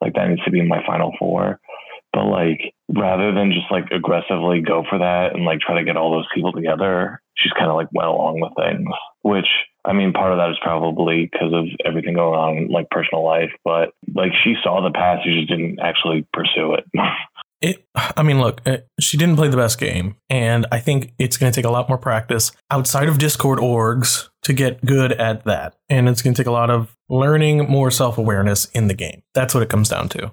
Like that needs to be my final four. But like rather than just like aggressively go for that and like try to get all those people together, she's kind of like went along with things. Which I mean, part of that is probably because of everything going on in like personal life. But like she saw the path, she just didn't actually pursue it. [LAUGHS] It, I mean, look, it, she didn't play the best game, and I think it's going to take a lot more practice outside of Discord orgs to get good at that. And it's going to take a lot of learning more self awareness in the game. That's what it comes down to.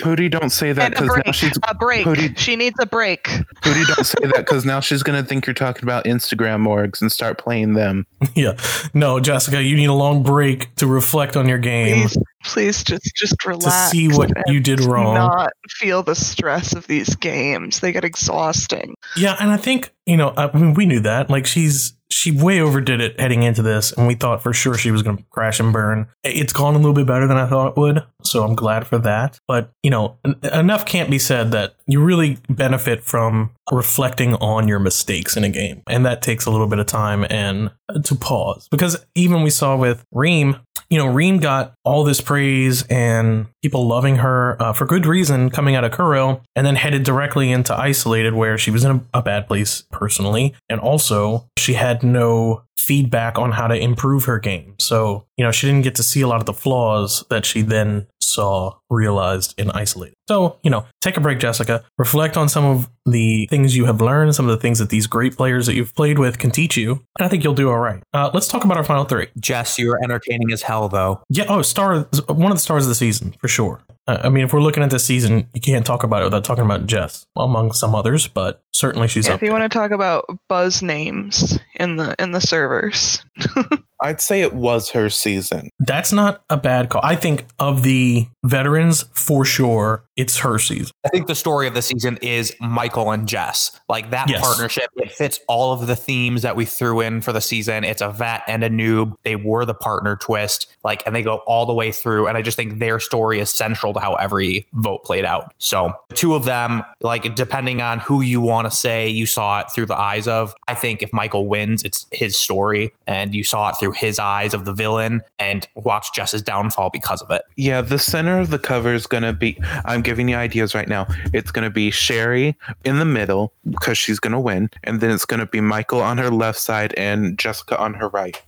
Cody, don't say that because now she's A break. Cody- She needs a break. Cody, don't say that because now [LAUGHS] she's gonna think you're talking about Instagram orgs and start playing them. [LAUGHS] yeah. No, Jessica, you need a long break to reflect on your game. Please, please just just relax. To see what you did wrong. Not feel the stress of these games. They get exhausting. Yeah, and I think you know, I mean, we knew that. Like, she's she way overdid it heading into this, and we thought for sure she was going to crash and burn. It's gone a little bit better than I thought it would, so I'm glad for that. But you know, en- enough can't be said that you really benefit from reflecting on your mistakes in a game, and that takes a little bit of time and uh, to pause because even we saw with Reem. You know, Reem got all this praise and people loving her uh, for good reason coming out of Kuro, and then headed directly into Isolated, where she was in a, a bad place personally, and also she had no feedback on how to improve her game. So, you know, she didn't get to see a lot of the flaws that she then saw realized in Isolated. So, you know, take a break, Jessica. Reflect on some of the things you have learned, some of the things that these great players that you've played with can teach you, and I think you'll do all right. Uh, let's talk about our final three. Jess, you're entertaining as hell, though. Yeah, oh, star, one of the stars of the season for sure. Uh, I mean, if we're looking at this season, you can't talk about it without talking about Jess, among some others, but certainly she's Yeah, up. if you want to talk about buzz names in the in the servers, [LAUGHS] I'd say it was her season. That's not a bad call. I think of the veterans, for sure, it's her season. I think the story of the season is Michael and Jess. Like that Yes. partnership, it fits all of the themes that we threw in for the season. It's a vet and a noob. They were the partner twist, like, and they go all the way through. And I just think their story is central to how every vote played out. So, two of them, like, depending on who you want to say you saw it through the eyes of, I think if Michael wins, it's his story, and you saw it through his eyes of the villain, and watch Jess's downfall because of it. Yeah, the center of the cover is gonna be. I'm giving you ideas right now. It's gonna be Sherry in the middle because she's gonna win, and then it's gonna be Michael on her left side and Jessica on her right.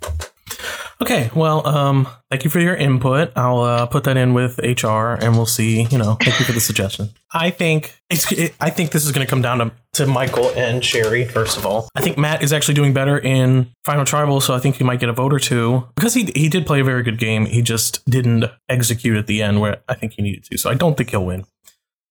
Okay, well, um, thank you for your input. I'll uh, put that in with HR, and we'll see. You know, thank you for the suggestion. I think it's. It, I think this is going to come down to to Michael and Sherry. First of all, I think Matt is actually doing better in Final Tribal, so I think he might get a vote or two because he he did play a very good game. He just didn't execute at the end where I think he needed to. So I don't think he'll win.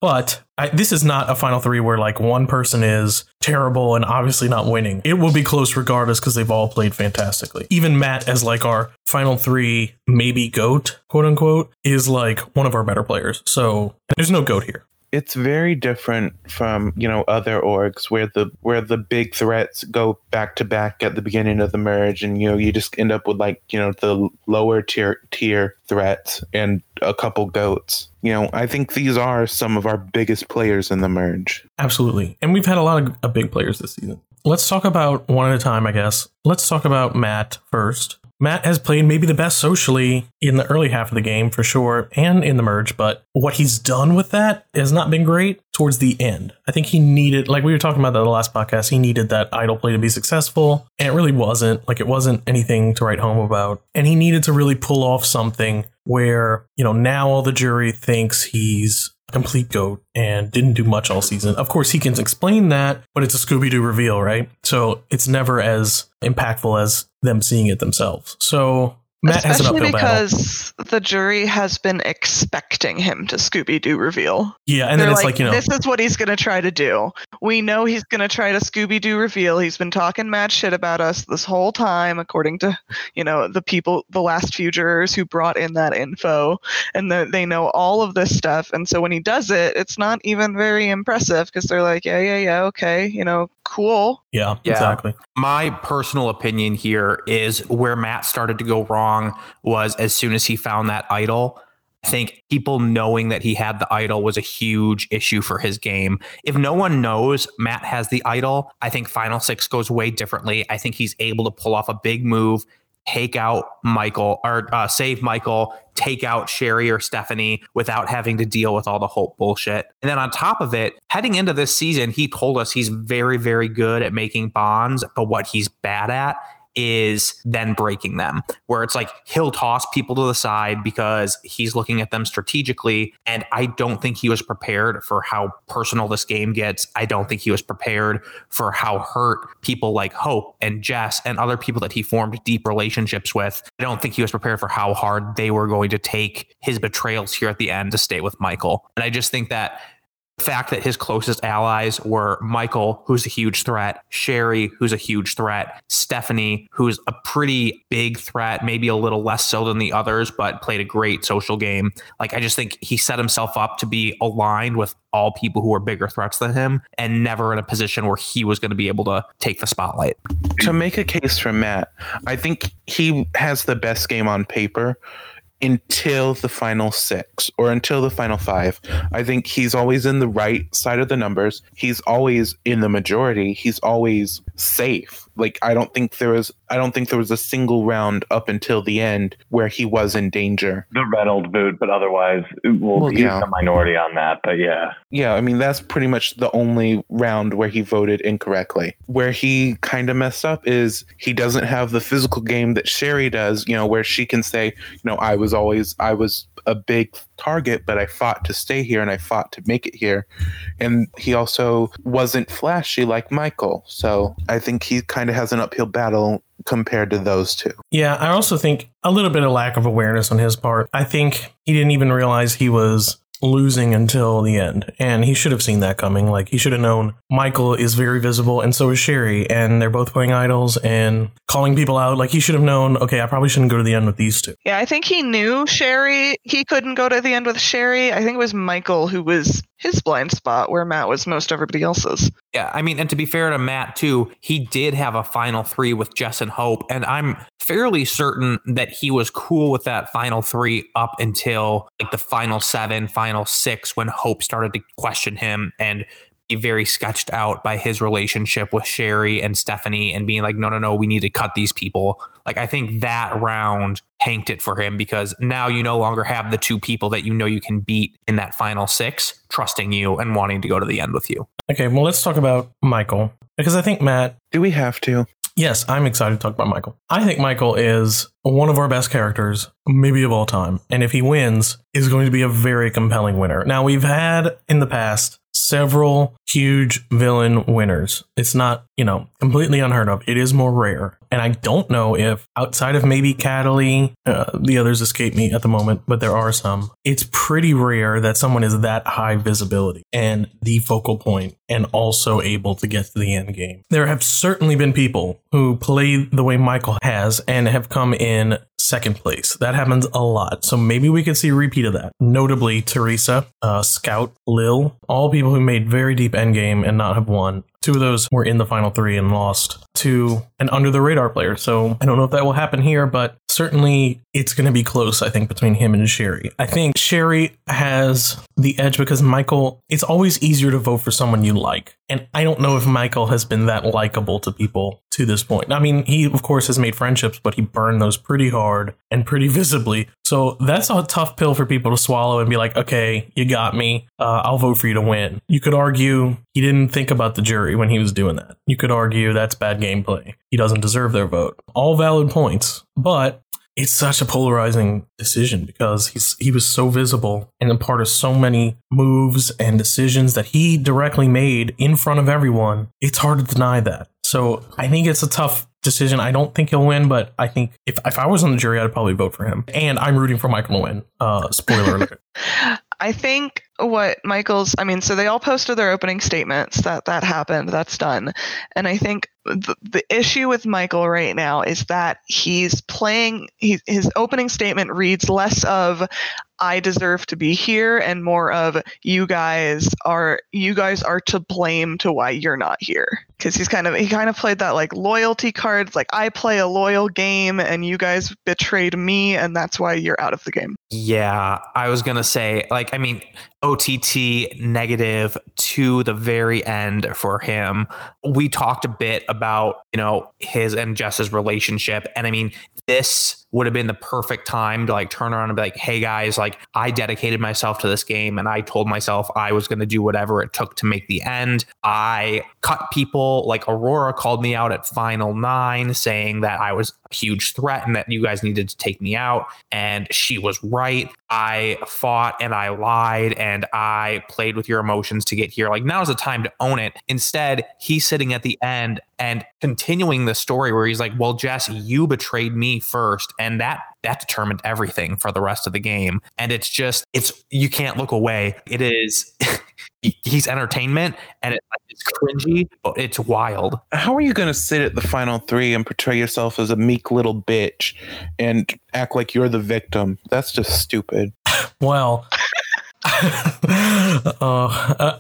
But I, this is not a final three where like one person is terrible and obviously not winning. It will be close regardless because they've all played fantastically. Even Matt, as like our final three, maybe goat, quote unquote, is like one of our better players. So there's no goat here. It's very different from you know other orgs where the where the big threats go back to back at the beginning of the merge and you know you just end up with like you know the lower tier tier threats and a couple goats you know i think these are some of our biggest players in the merge Absolutely. And we've had a lot of big players this season. Let's talk about one at a time, I guess. Let's talk about Matt first. Matt has played maybe the best socially in the early half of the game for sure, and in the merge, but what he's done with that has not been great towards the end. I think he needed, like we were talking about that the last podcast, he needed that idol play to be successful, and it really wasn't. Like it wasn't anything to write home about. And he needed to really pull off something where, you know, now all the jury thinks he's complete goat and didn't do much all season. Of course, he can explain that, but it's a Scooby Doo reveal, right? So it's never as impactful as them seeing it themselves. So Matt has an Especially uphill battle. because the jury has been expecting him to Scooby Doo reveal. Yeah, and They're then it's like, you know, this is what he's going to try to do. We know he's going to try to Scooby Doo reveal. He's been talking mad shit about us this whole time, according to, you know, the people, the last few jurors who brought in that info, and the, they know all of this stuff. And so when he does it, it's not even very impressive because they're like, yeah, yeah, yeah, okay, you know, cool. yeah, Yeah. exactly. My personal opinion here is where Matt started to go wrong was as soon as he found that idol. I think people knowing that he had the idol was a huge issue for his game. If no one knows Matt has the idol, I think Final Six goes way differently. I think he's able to pull off a big move, take out Michael or uh, save Michael, take out Sherry or Stephanie without having to deal with all the Hope bullshit. And then on top of it, heading into this season, he told us he's very, very good at making bonds, but what he's bad at is then breaking them where it's like he'll toss people to the side because he's looking at them strategically. And i don't think he was prepared for how personal this game gets. I don't think he was prepared for how hurt people like hope and jess and other people that he formed deep relationships with i don't think he was prepared for how hard they were going to take his betrayals here at the end to stay with michael. And i just think that fact that his closest allies were Michael, who's a huge threat, Sherry, who's a huge threat, Stephanie, who's a pretty big threat, maybe a little less so than the others, but played a great social game. Like, I just think he set himself up to be aligned with all people who were bigger threats than him and never in a position where he was going to be able to take the spotlight. to make a case for matt i think he has the best game on paper until the final six or until the final five. I think he's always in the right side of the numbers. He's always in the majority. He's always safe. Like I don't think there was I don't think there was a single round up until the end where he was in danger. The Reynolds boot, but otherwise, well, Well, he's yeah. the minority on that. But yeah, Yeah, I mean that's pretty much the only round where he voted incorrectly. Where he kind of messed up is he doesn't have the physical game that Sherry does, you know, where she can say, you know, I was always I was a big target, but I fought to stay here and I fought to make it here. And he also wasn't flashy like Michael. So I think he kind of has an uphill battle compared to those two. Yeah, I also think a little bit of lack of awareness on his part. I think he didn't even realize he was losing until the end. And he should have seen that coming. Like, he should have known Michael is very visible, and so is Sherry. And they're both playing idols and calling people out. Like, he should have known, okay, I probably shouldn't go to the end with these two. Yeah, I think he knew Sherry. He couldn't go to the end with Sherry. I think it was Michael who was his blind spot, where Matt was most everybody else's. Yeah, I mean, and to be fair to Matt too, he did have a final three with Jess and Hope, and I'm fairly certain that he was cool with that final three up until like the final seven, final six, when Hope started to question him and be very sketched out by his relationship with Sherry and Stephanie and being like, no, no, no, we need to cut these people. Like, I think that round tanked it for him because now you no longer have the two people that you know you can beat in that final six, trusting you and wanting to go to the end with you. Okay, well, let's talk about Michael. Because I think, Matt, Do we have to? Yes, I'm excited to talk about Michael. I think Michael is one of our best characters, maybe of all time. And if he wins, is going to be a very compelling winner. Now, we've had in the past several huge villain winners. It's not, you know, completely unheard of. It is more rare. And I don't know if outside of maybe Cataly, uh, the others escape me at the moment, but there are some. It's pretty rare that someone is that high visibility and the focal point and also able to get to the end game. There have certainly been people who play the way Michael has and have come in second place. That happens a lot. So maybe we could see a repeat of that. Notably, Teresa, uh, Scout, Lil, all people who made very deep end game and not have won. Two of those were in the final three and lost to an under the radar player. So I don't know if that will happen here, but certainly it's going to be close, I think, between him and Sherry. I think Sherry has the edge because Michael, it's always easier to vote for someone you like. And I don't know if Michael has been that likable to people to this point. I mean, he, of course, has made friendships, but he burned those pretty hard and pretty [LAUGHS] visibly. So that's a tough pill for people to swallow and be like, okay, you got me. Uh, I'll vote for you to win. You could argue he didn't think about the jury when he was doing that. You could argue that's bad gameplay. He doesn't deserve their vote. All valid points, but it's such a polarizing decision because he's he was so visible and a part of so many moves and decisions that he directly made in front of everyone. It's hard to deny that. So I think it's a tough decision. I don't think he'll win, but I think if if I was on the jury, I'd probably vote for him. And I'm rooting for Michael to win. Uh, spoiler alert. [LAUGHS] I think what Michael's I mean, so they all posted their opening statements that that happened, that's done. And I think the, the issue with Michael right now is that he's playing he, his opening statement reads less of I deserve to be here and more of you guys are you guys are to blame to why you're not here because he's kind of he kind of played that like loyalty card it's like I play a loyal game and you guys betrayed me and that's why you're out of the game. Yeah, I was going to say like I mean OTT negative to the very end for him. We talked a bit about, you know, his and Jess's relationship. And I mean, this would have been the perfect time to like turn around and be like, hey guys, like I dedicated myself to this game and I told myself I was going to do whatever it took to make the end. I cut people like Aurora called me out at Final Nine saying that I was huge threat and that you guys needed to take me out. And she was right. I fought and I lied and I played with your emotions to get here. Like now's the time to own it. Instead, he's sitting at the end and continuing the story where he's like, "Well, Jess, you betrayed me first, and that that determined everything for the rest of the game." And it's just, it's you can't look away. It is. [LAUGHS] he's entertainment and it, it's cringy but it's wild How are you going to sit at the final three and portray yourself as a meek little bitch and act like you're the victim? That's just stupid. Well, [LAUGHS] uh,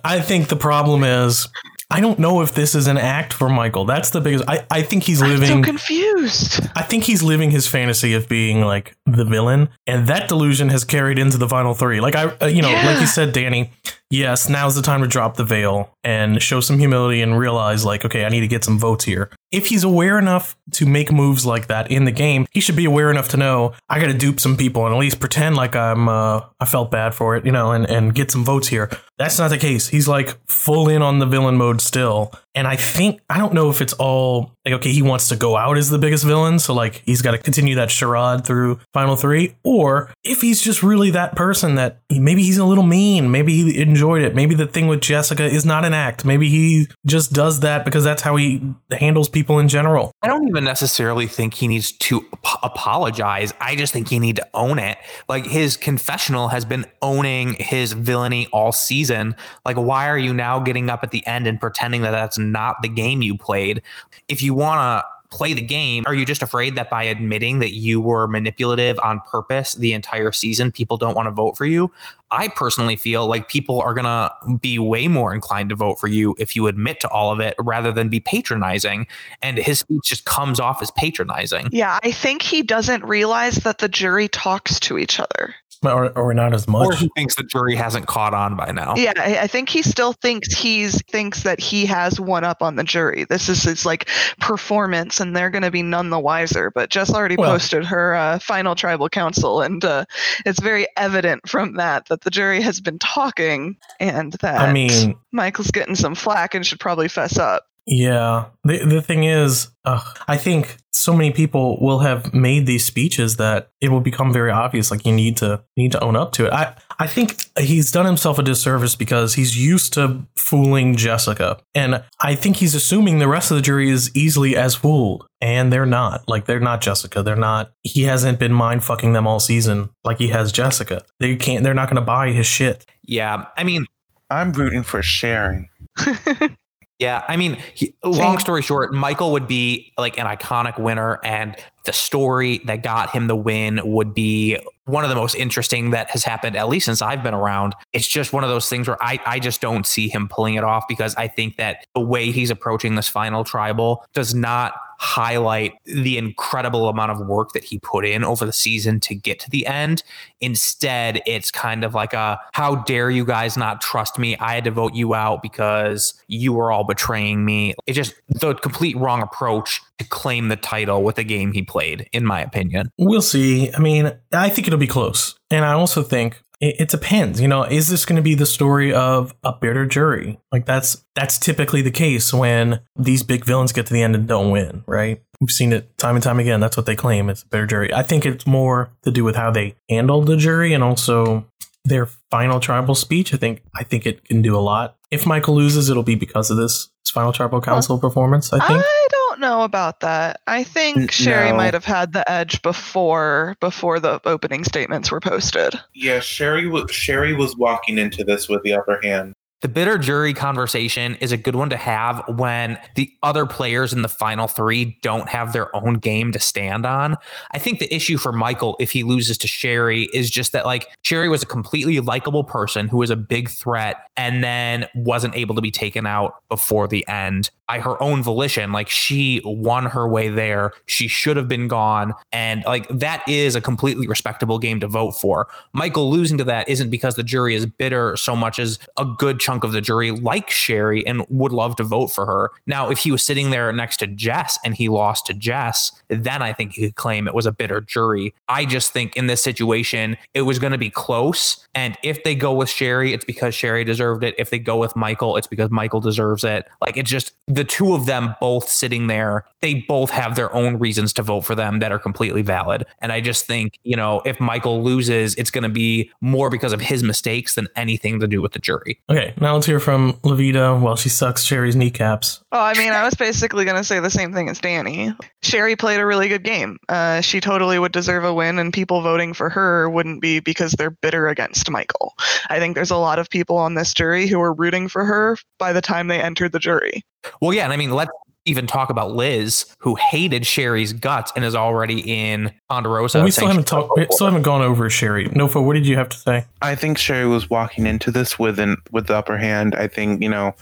I think the problem is I don't know if this is an act for Michael. That's the biggest. I, I think he's I'm so confused. I think he's living his fantasy of being like the villain, and that delusion has carried into the final three. Like I, uh, you know, like you said, Danny. Yes, now's the time to drop the veil and show some humility and realize, like, okay, I need to get some votes here. If he's aware enough to make moves like that in the game, he should be aware enough to know I got to dupe some people and at least pretend like I'm, uh, I felt bad for it, you know, and and get some votes here. That's not the case. He's like full in on the villain mode still. And I think, I don't know if it's all like, okay, he wants to go out as the biggest villain. So, like, he's got to continue that charade through Final Three. Or if he's just really that person that maybe he's a little mean. Maybe he enjoyed it. Maybe the thing with Jessica is not an act. Maybe he just does that because that's how he handles people in general. I don't even necessarily think he needs to ap- apologize. I just think he need to own it. Like his confessional has been owning his villainy all season. Like why are you now getting up at the end and pretending that that's not the game you played? If you want to play the game, are you just afraid that by admitting that you were manipulative on purpose the entire season, people don't want to vote for you? I personally feel like people are going to be way more inclined to vote for you if you admit to all of it rather than be patronizing. And his speech just comes off as patronizing. Yeah, I think he doesn't realize that the jury talks to each other. Or, or not as much. Or he thinks the jury hasn't caught on by now. Yeah, I, I think he still thinks he's thinks that he has one up on the jury. This is his like performance, and they're going to be none the wiser. But Jess already Well- posted her uh, final tribal council, and uh, it's very evident from that that the jury has been talking, and that I mean, Michael's getting some flack and should probably fess up. Yeah. The the thing is, uh, I think so many people will have made these speeches that it will become very obvious. Like you need to need to own up to it. I I think he's done himself a disservice because he's used to fooling Jessica, and I think he's assuming the rest of the jury is easily as fooled, and they're not. Like they're not Jessica. They're not. He hasn't been mind fucking them all season like he has Jessica. They can't. They're not going to buy his shit. Yeah, I mean, I'm rooting for Sherry. [LAUGHS] Yeah, I mean, he, long story short, Michael would be like an iconic winner, and the story that got him the win would be one of the most interesting that has happened, at least since I've been around. It's just one of those things where I, I just don't see him pulling it off because I think that the way he's approaching this final tribal does not highlight the incredible amount of work that he put in over the season to get to the end. Instead, it's kind of like a how dare you guys not trust me? I had to vote you out because you were all betraying me. It's just the complete wrong approach to claim the title with the game he played, in my opinion. We'll see. I mean, I think it'll be close. And I also think it, it depends. You know, is this going to be the story of a bitter jury? Like that's that's typically the case when these big villains get to the end and don't win, right? We've seen it time and time again. That's what they claim. It's a bitter jury. I think it's more to do with how they handled the jury and also their final tribal speech. I think I think it can do a lot. If Michael loses, it'll be because of this, final tribal council performance. I think. I know about that. I think N- Sherry no. might have had the edge before before the opening statements were posted. Yeah, Sherry was Sherry was walking into this with the upper hand. The bitter jury conversation is a good one to have when the other players in the final three don't have their own game to stand on. I think the issue for Michael, if he loses to Sherry, is just that like Sherry was a completely likable person who was a big threat and then wasn't able to be taken out before the end by her own volition. Like she won her way there. She should have been gone. And like that is a completely respectable game to vote for. Michael losing to that isn't because the jury is bitter so much as a good chunk of the jury like Sherry and would love to vote for her. Now, if he was sitting there next to Jess and he lost to Jess, then I think he could claim it was a bitter jury. I just think in this situation, it was going to be close. And if they go with Sherry, it's because Sherry deserved it. If they go with Michael, it's because Michael deserves it. Like it's just the two of them both sitting there, they both have their own reasons to vote for them that are completely valid. And I just think, you know, if Michael loses, it's going to be more because of his mistakes than anything to do with the jury. Okay, now let's hear from Levita while she sucks Sherry's kneecaps. Oh, I mean, I was basically going to say the same thing as Danny. Sherry played a really good game. Uh, she totally would deserve a win, and people voting for her wouldn't be because they're bitter against Michael. I think there's a lot of people on this jury who were rooting for her by the time they entered the jury. Well, yeah, and I mean, let's even talk about Liz, who hated Sherry's guts and is already in Ponderosa. Well, we still haven't talked. We still haven't gone over Sherry. Nofo, what did you have to say? I think Sherry was walking into this with an with the upper hand. I think you know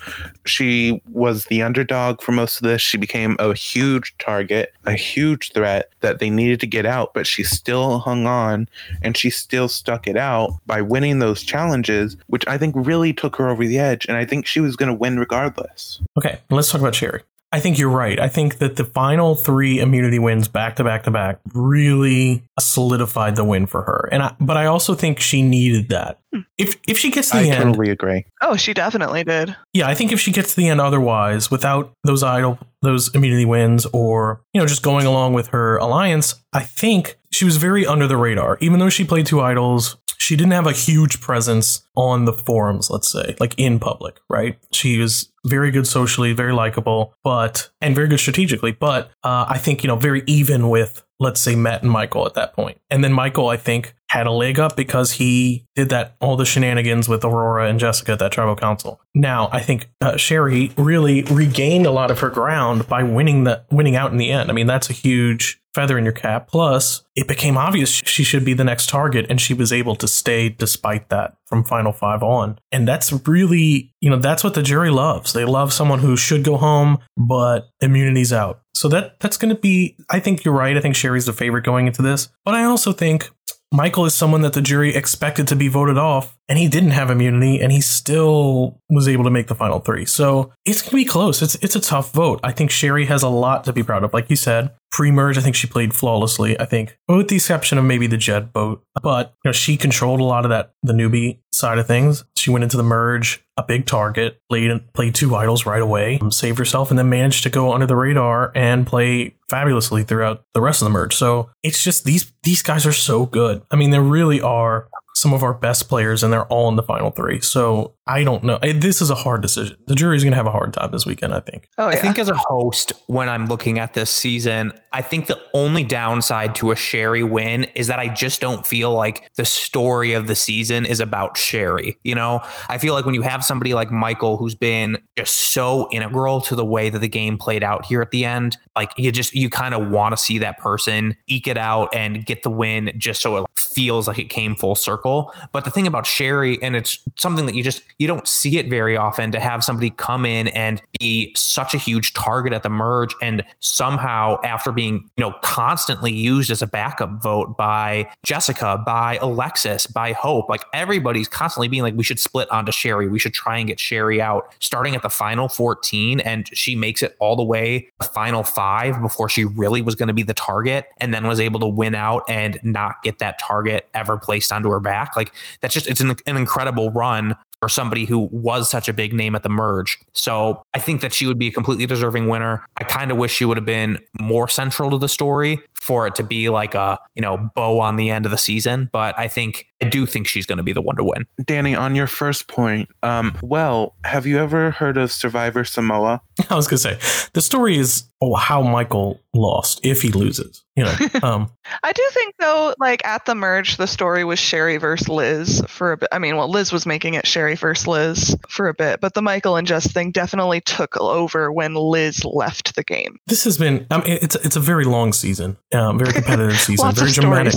she was the underdog for most of this. She became a huge target, a huge threat that they needed to get out, but she still hung on and she still stuck it out by winning those challenges, which I think really took her over the edge. And I think she was going to win regardless. Okay, let's talk about Sherry. I think you're right. I think that the final three immunity wins back to back to back really solidified the win for her. And I, but I also think she needed that. Hmm. If if she gets to I the end, totally agree. Oh, she definitely did. yeah, I think if she gets to the end otherwise, without those idol those immunity wins, or you know just going along with her alliance, I think she was very under the radar. Even though she played two idols, she didn't have a huge presence on the forums. Let's say, like in public, right? She was very good socially, very likable, but and very good strategically. But uh, I think you know very even with let's say Matt and Michael at that point. And then Michael, I think, had a leg up because he did that all the shenanigans with Aurora and Jessica at that tribal council. Now, I think uh, Sherry really regained a lot of her ground by winning the winning out in the end. I mean, that's a huge feather in your cap. Plus, it became obvious she should be the next target, and she was able to stay despite that from Final Five on. And that's really, you know, that's what the jury loves. They love someone who should go home, but immunity's out. So that that's going to be. I think you're right. I think Sherry's the favorite going into this, but I also think Michael is someone that the jury expected to be voted off, and he didn't have immunity, and he still was able to make the final three. So it's going to be close. It's it's a tough vote. I think Sherry has a lot to be proud of. Like you said, pre-merge, I think she played flawlessly. I think, with the exception of maybe the jet boat but you know she controlled a lot of that the newbie side of things. She went into the merge, a big target, played played two idols right away, um, saved herself, and then managed to go under the radar and play fabulously throughout the rest of the merge. So it's just these these guys are so good. I mean, they really are some of our best players, and they're all in the final three. So I don't know. This is a hard decision. The jury's going to have a hard time this weekend, I think. Oh yeah. I think as a host, when I'm looking at this season, I think the only downside to a Sherry win is that I just don't feel like the story of the season is about Sherry. You know, I feel like when you have somebody like Michael who's been just so integral to the way that the game played out here at the end, like you just you kind of want to see that person eke it out and get the win just so it feels like it came full circle. But the thing about Sherry, and it's something that you just you don't see it very often to have somebody come in and be such a huge target at the merge and somehow after being you know constantly used as a backup vote by Jessica, by Alexis, by Hope, like everybody's constantly being like we should split onto Sherry, we should try and get Sherry out starting at the final 14 and she makes it all the way the final 5 before she really was going to be the target and then was able to win out and not get that target ever placed onto her back. Like that's just it's an, an incredible run for somebody who was such a big name at the merge. So I think that she would be a completely deserving winner. I kind of wish she would have been more central to the story for it to be like a, you know, bow on the end of the season. But I think I do think she's going to be the one to win. Danny, on your first point, um, well, have you ever heard of Survivor Samoa? [LAUGHS] I was going to say the story is oh, how Michael lost if he loses. You know, [LAUGHS] um, I do think though, like at the merge, the story was Sherry versus Liz for a bit. I mean, well, Liz was making it Sherry versus Liz for a bit, but the Michael and Jess thing definitely took over when Liz left the game. this has been. I mean, it's it's a very long season, um, very competitive [LAUGHS] season, very dramatic.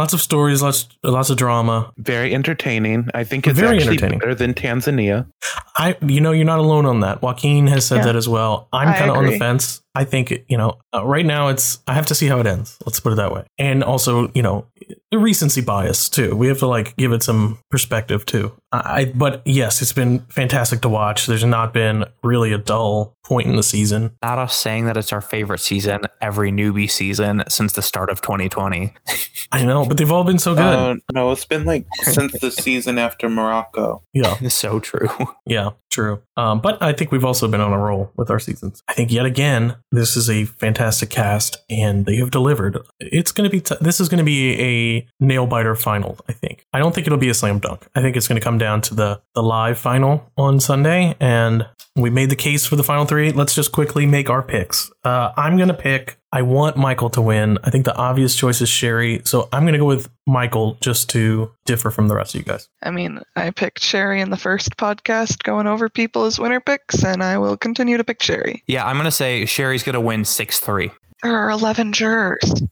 Stories. Lots of stories, lots lots of drama. Very entertaining. I think it's Very actually entertaining. better than Tanzania. I, you know, you're not alone on that. Joaquin has said Yeah. that as well. I'm I kind of on the agree. fence. I think, you know, uh, right now it's, I have to see how it ends. Let's put it that way. And also, you know, the recency bias too. We have to like give it some perspective too. I, I- but yes, it's been fantastic to watch. There's not been really a dull point in the season. Not us saying that it's our favorite season every newbie season since the start of 2020. [LAUGHS] I know, but they've all been so good. Uh, no, it's been like since the season after Morocco. yeah. It's [LAUGHS] so true. [LAUGHS] Yeah, true. Um, but I think we've also been on a roll with our seasons. I think yet again, this is a fantastic cast, and they have delivered. It's going to be. T- this is going to be a nail biter final. I think. I don't think it'll be a slam dunk. I think it's going to come down to the the live final on Sunday, and we made the case for the final three. Let's just quickly make our picks. Uh, I'm going to pick. I want Michael to win. I think the obvious choice is Sherry, so I'm going to go with Michael just to differ from the rest of you guys. I mean, I picked Sherry in the first podcast going over people as winner picks, and I will continue to pick Sherry. Yeah, I'm going to say Sherry's going to win 6 3. There are 11 jurors.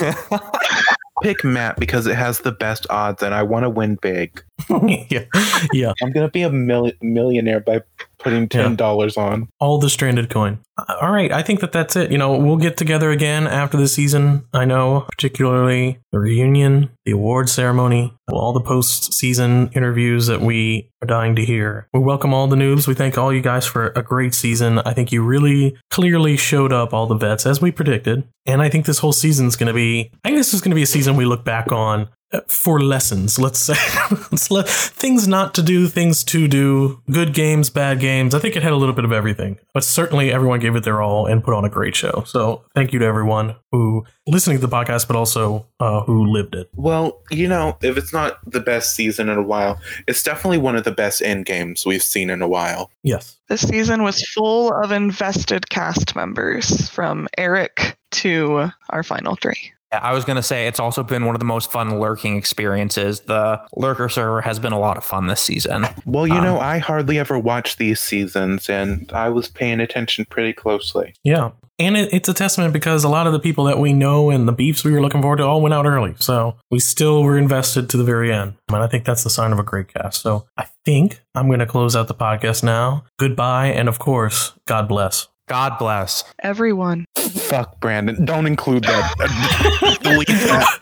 [LAUGHS] Pick Matt because it has the best odds, and I want to win big. [LAUGHS] yeah, yeah. I'm gonna be a mil- millionaire by putting ten dollars on. all the stranded coin. Uh, All right, I think that that's it. You know, we'll get together again after the season. I know, particularly the reunion, the award ceremony, all the post-season interviews that we are dying to hear. We welcome all the noobs. We thank all you guys for a great season. I think you really clearly showed up all the vets as we predicted, and I think this whole season's going to be. I think this is going to be a season we look back on for lessons. Let's say [LAUGHS] Let's let, things not to do, things to do, good games, bad games. I think it had a little bit of everything, but certainly everyone gave it their all and put on a great show. So thank you to everyone who listening to the podcast, but also uh, who lived it. Well, you know, if it's not the best season in a while, it's definitely one of the best end games we've seen in a while. Yes. This season was full of invested cast members from Eric to our final three. Yeah, I was going to say it's also been one of the most fun lurking experiences. The lurker server has been a lot of fun this season. Well, you Um, know, I hardly ever watch these seasons, and I was paying attention pretty closely. Yeah. And it, it's a testament because a lot of the people that we know and the beefs we were looking forward to all went out early. So we still were invested to the very end. And I think that's the sign of a great cast. So I think I'm going to close out the podcast now. Goodbye. And of course, God bless. God bless. Everyone. Fuck, Brandon. Don't include that. Delete [LAUGHS] that.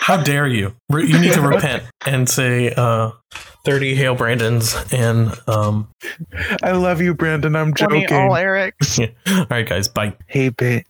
How dare you? Re- You need to repent and say uh, 30 Hail Brandons. And um, I love you, Brandon. I'm joking. all Erics. [LAUGHS] all right, guys, bye. Hey, bit.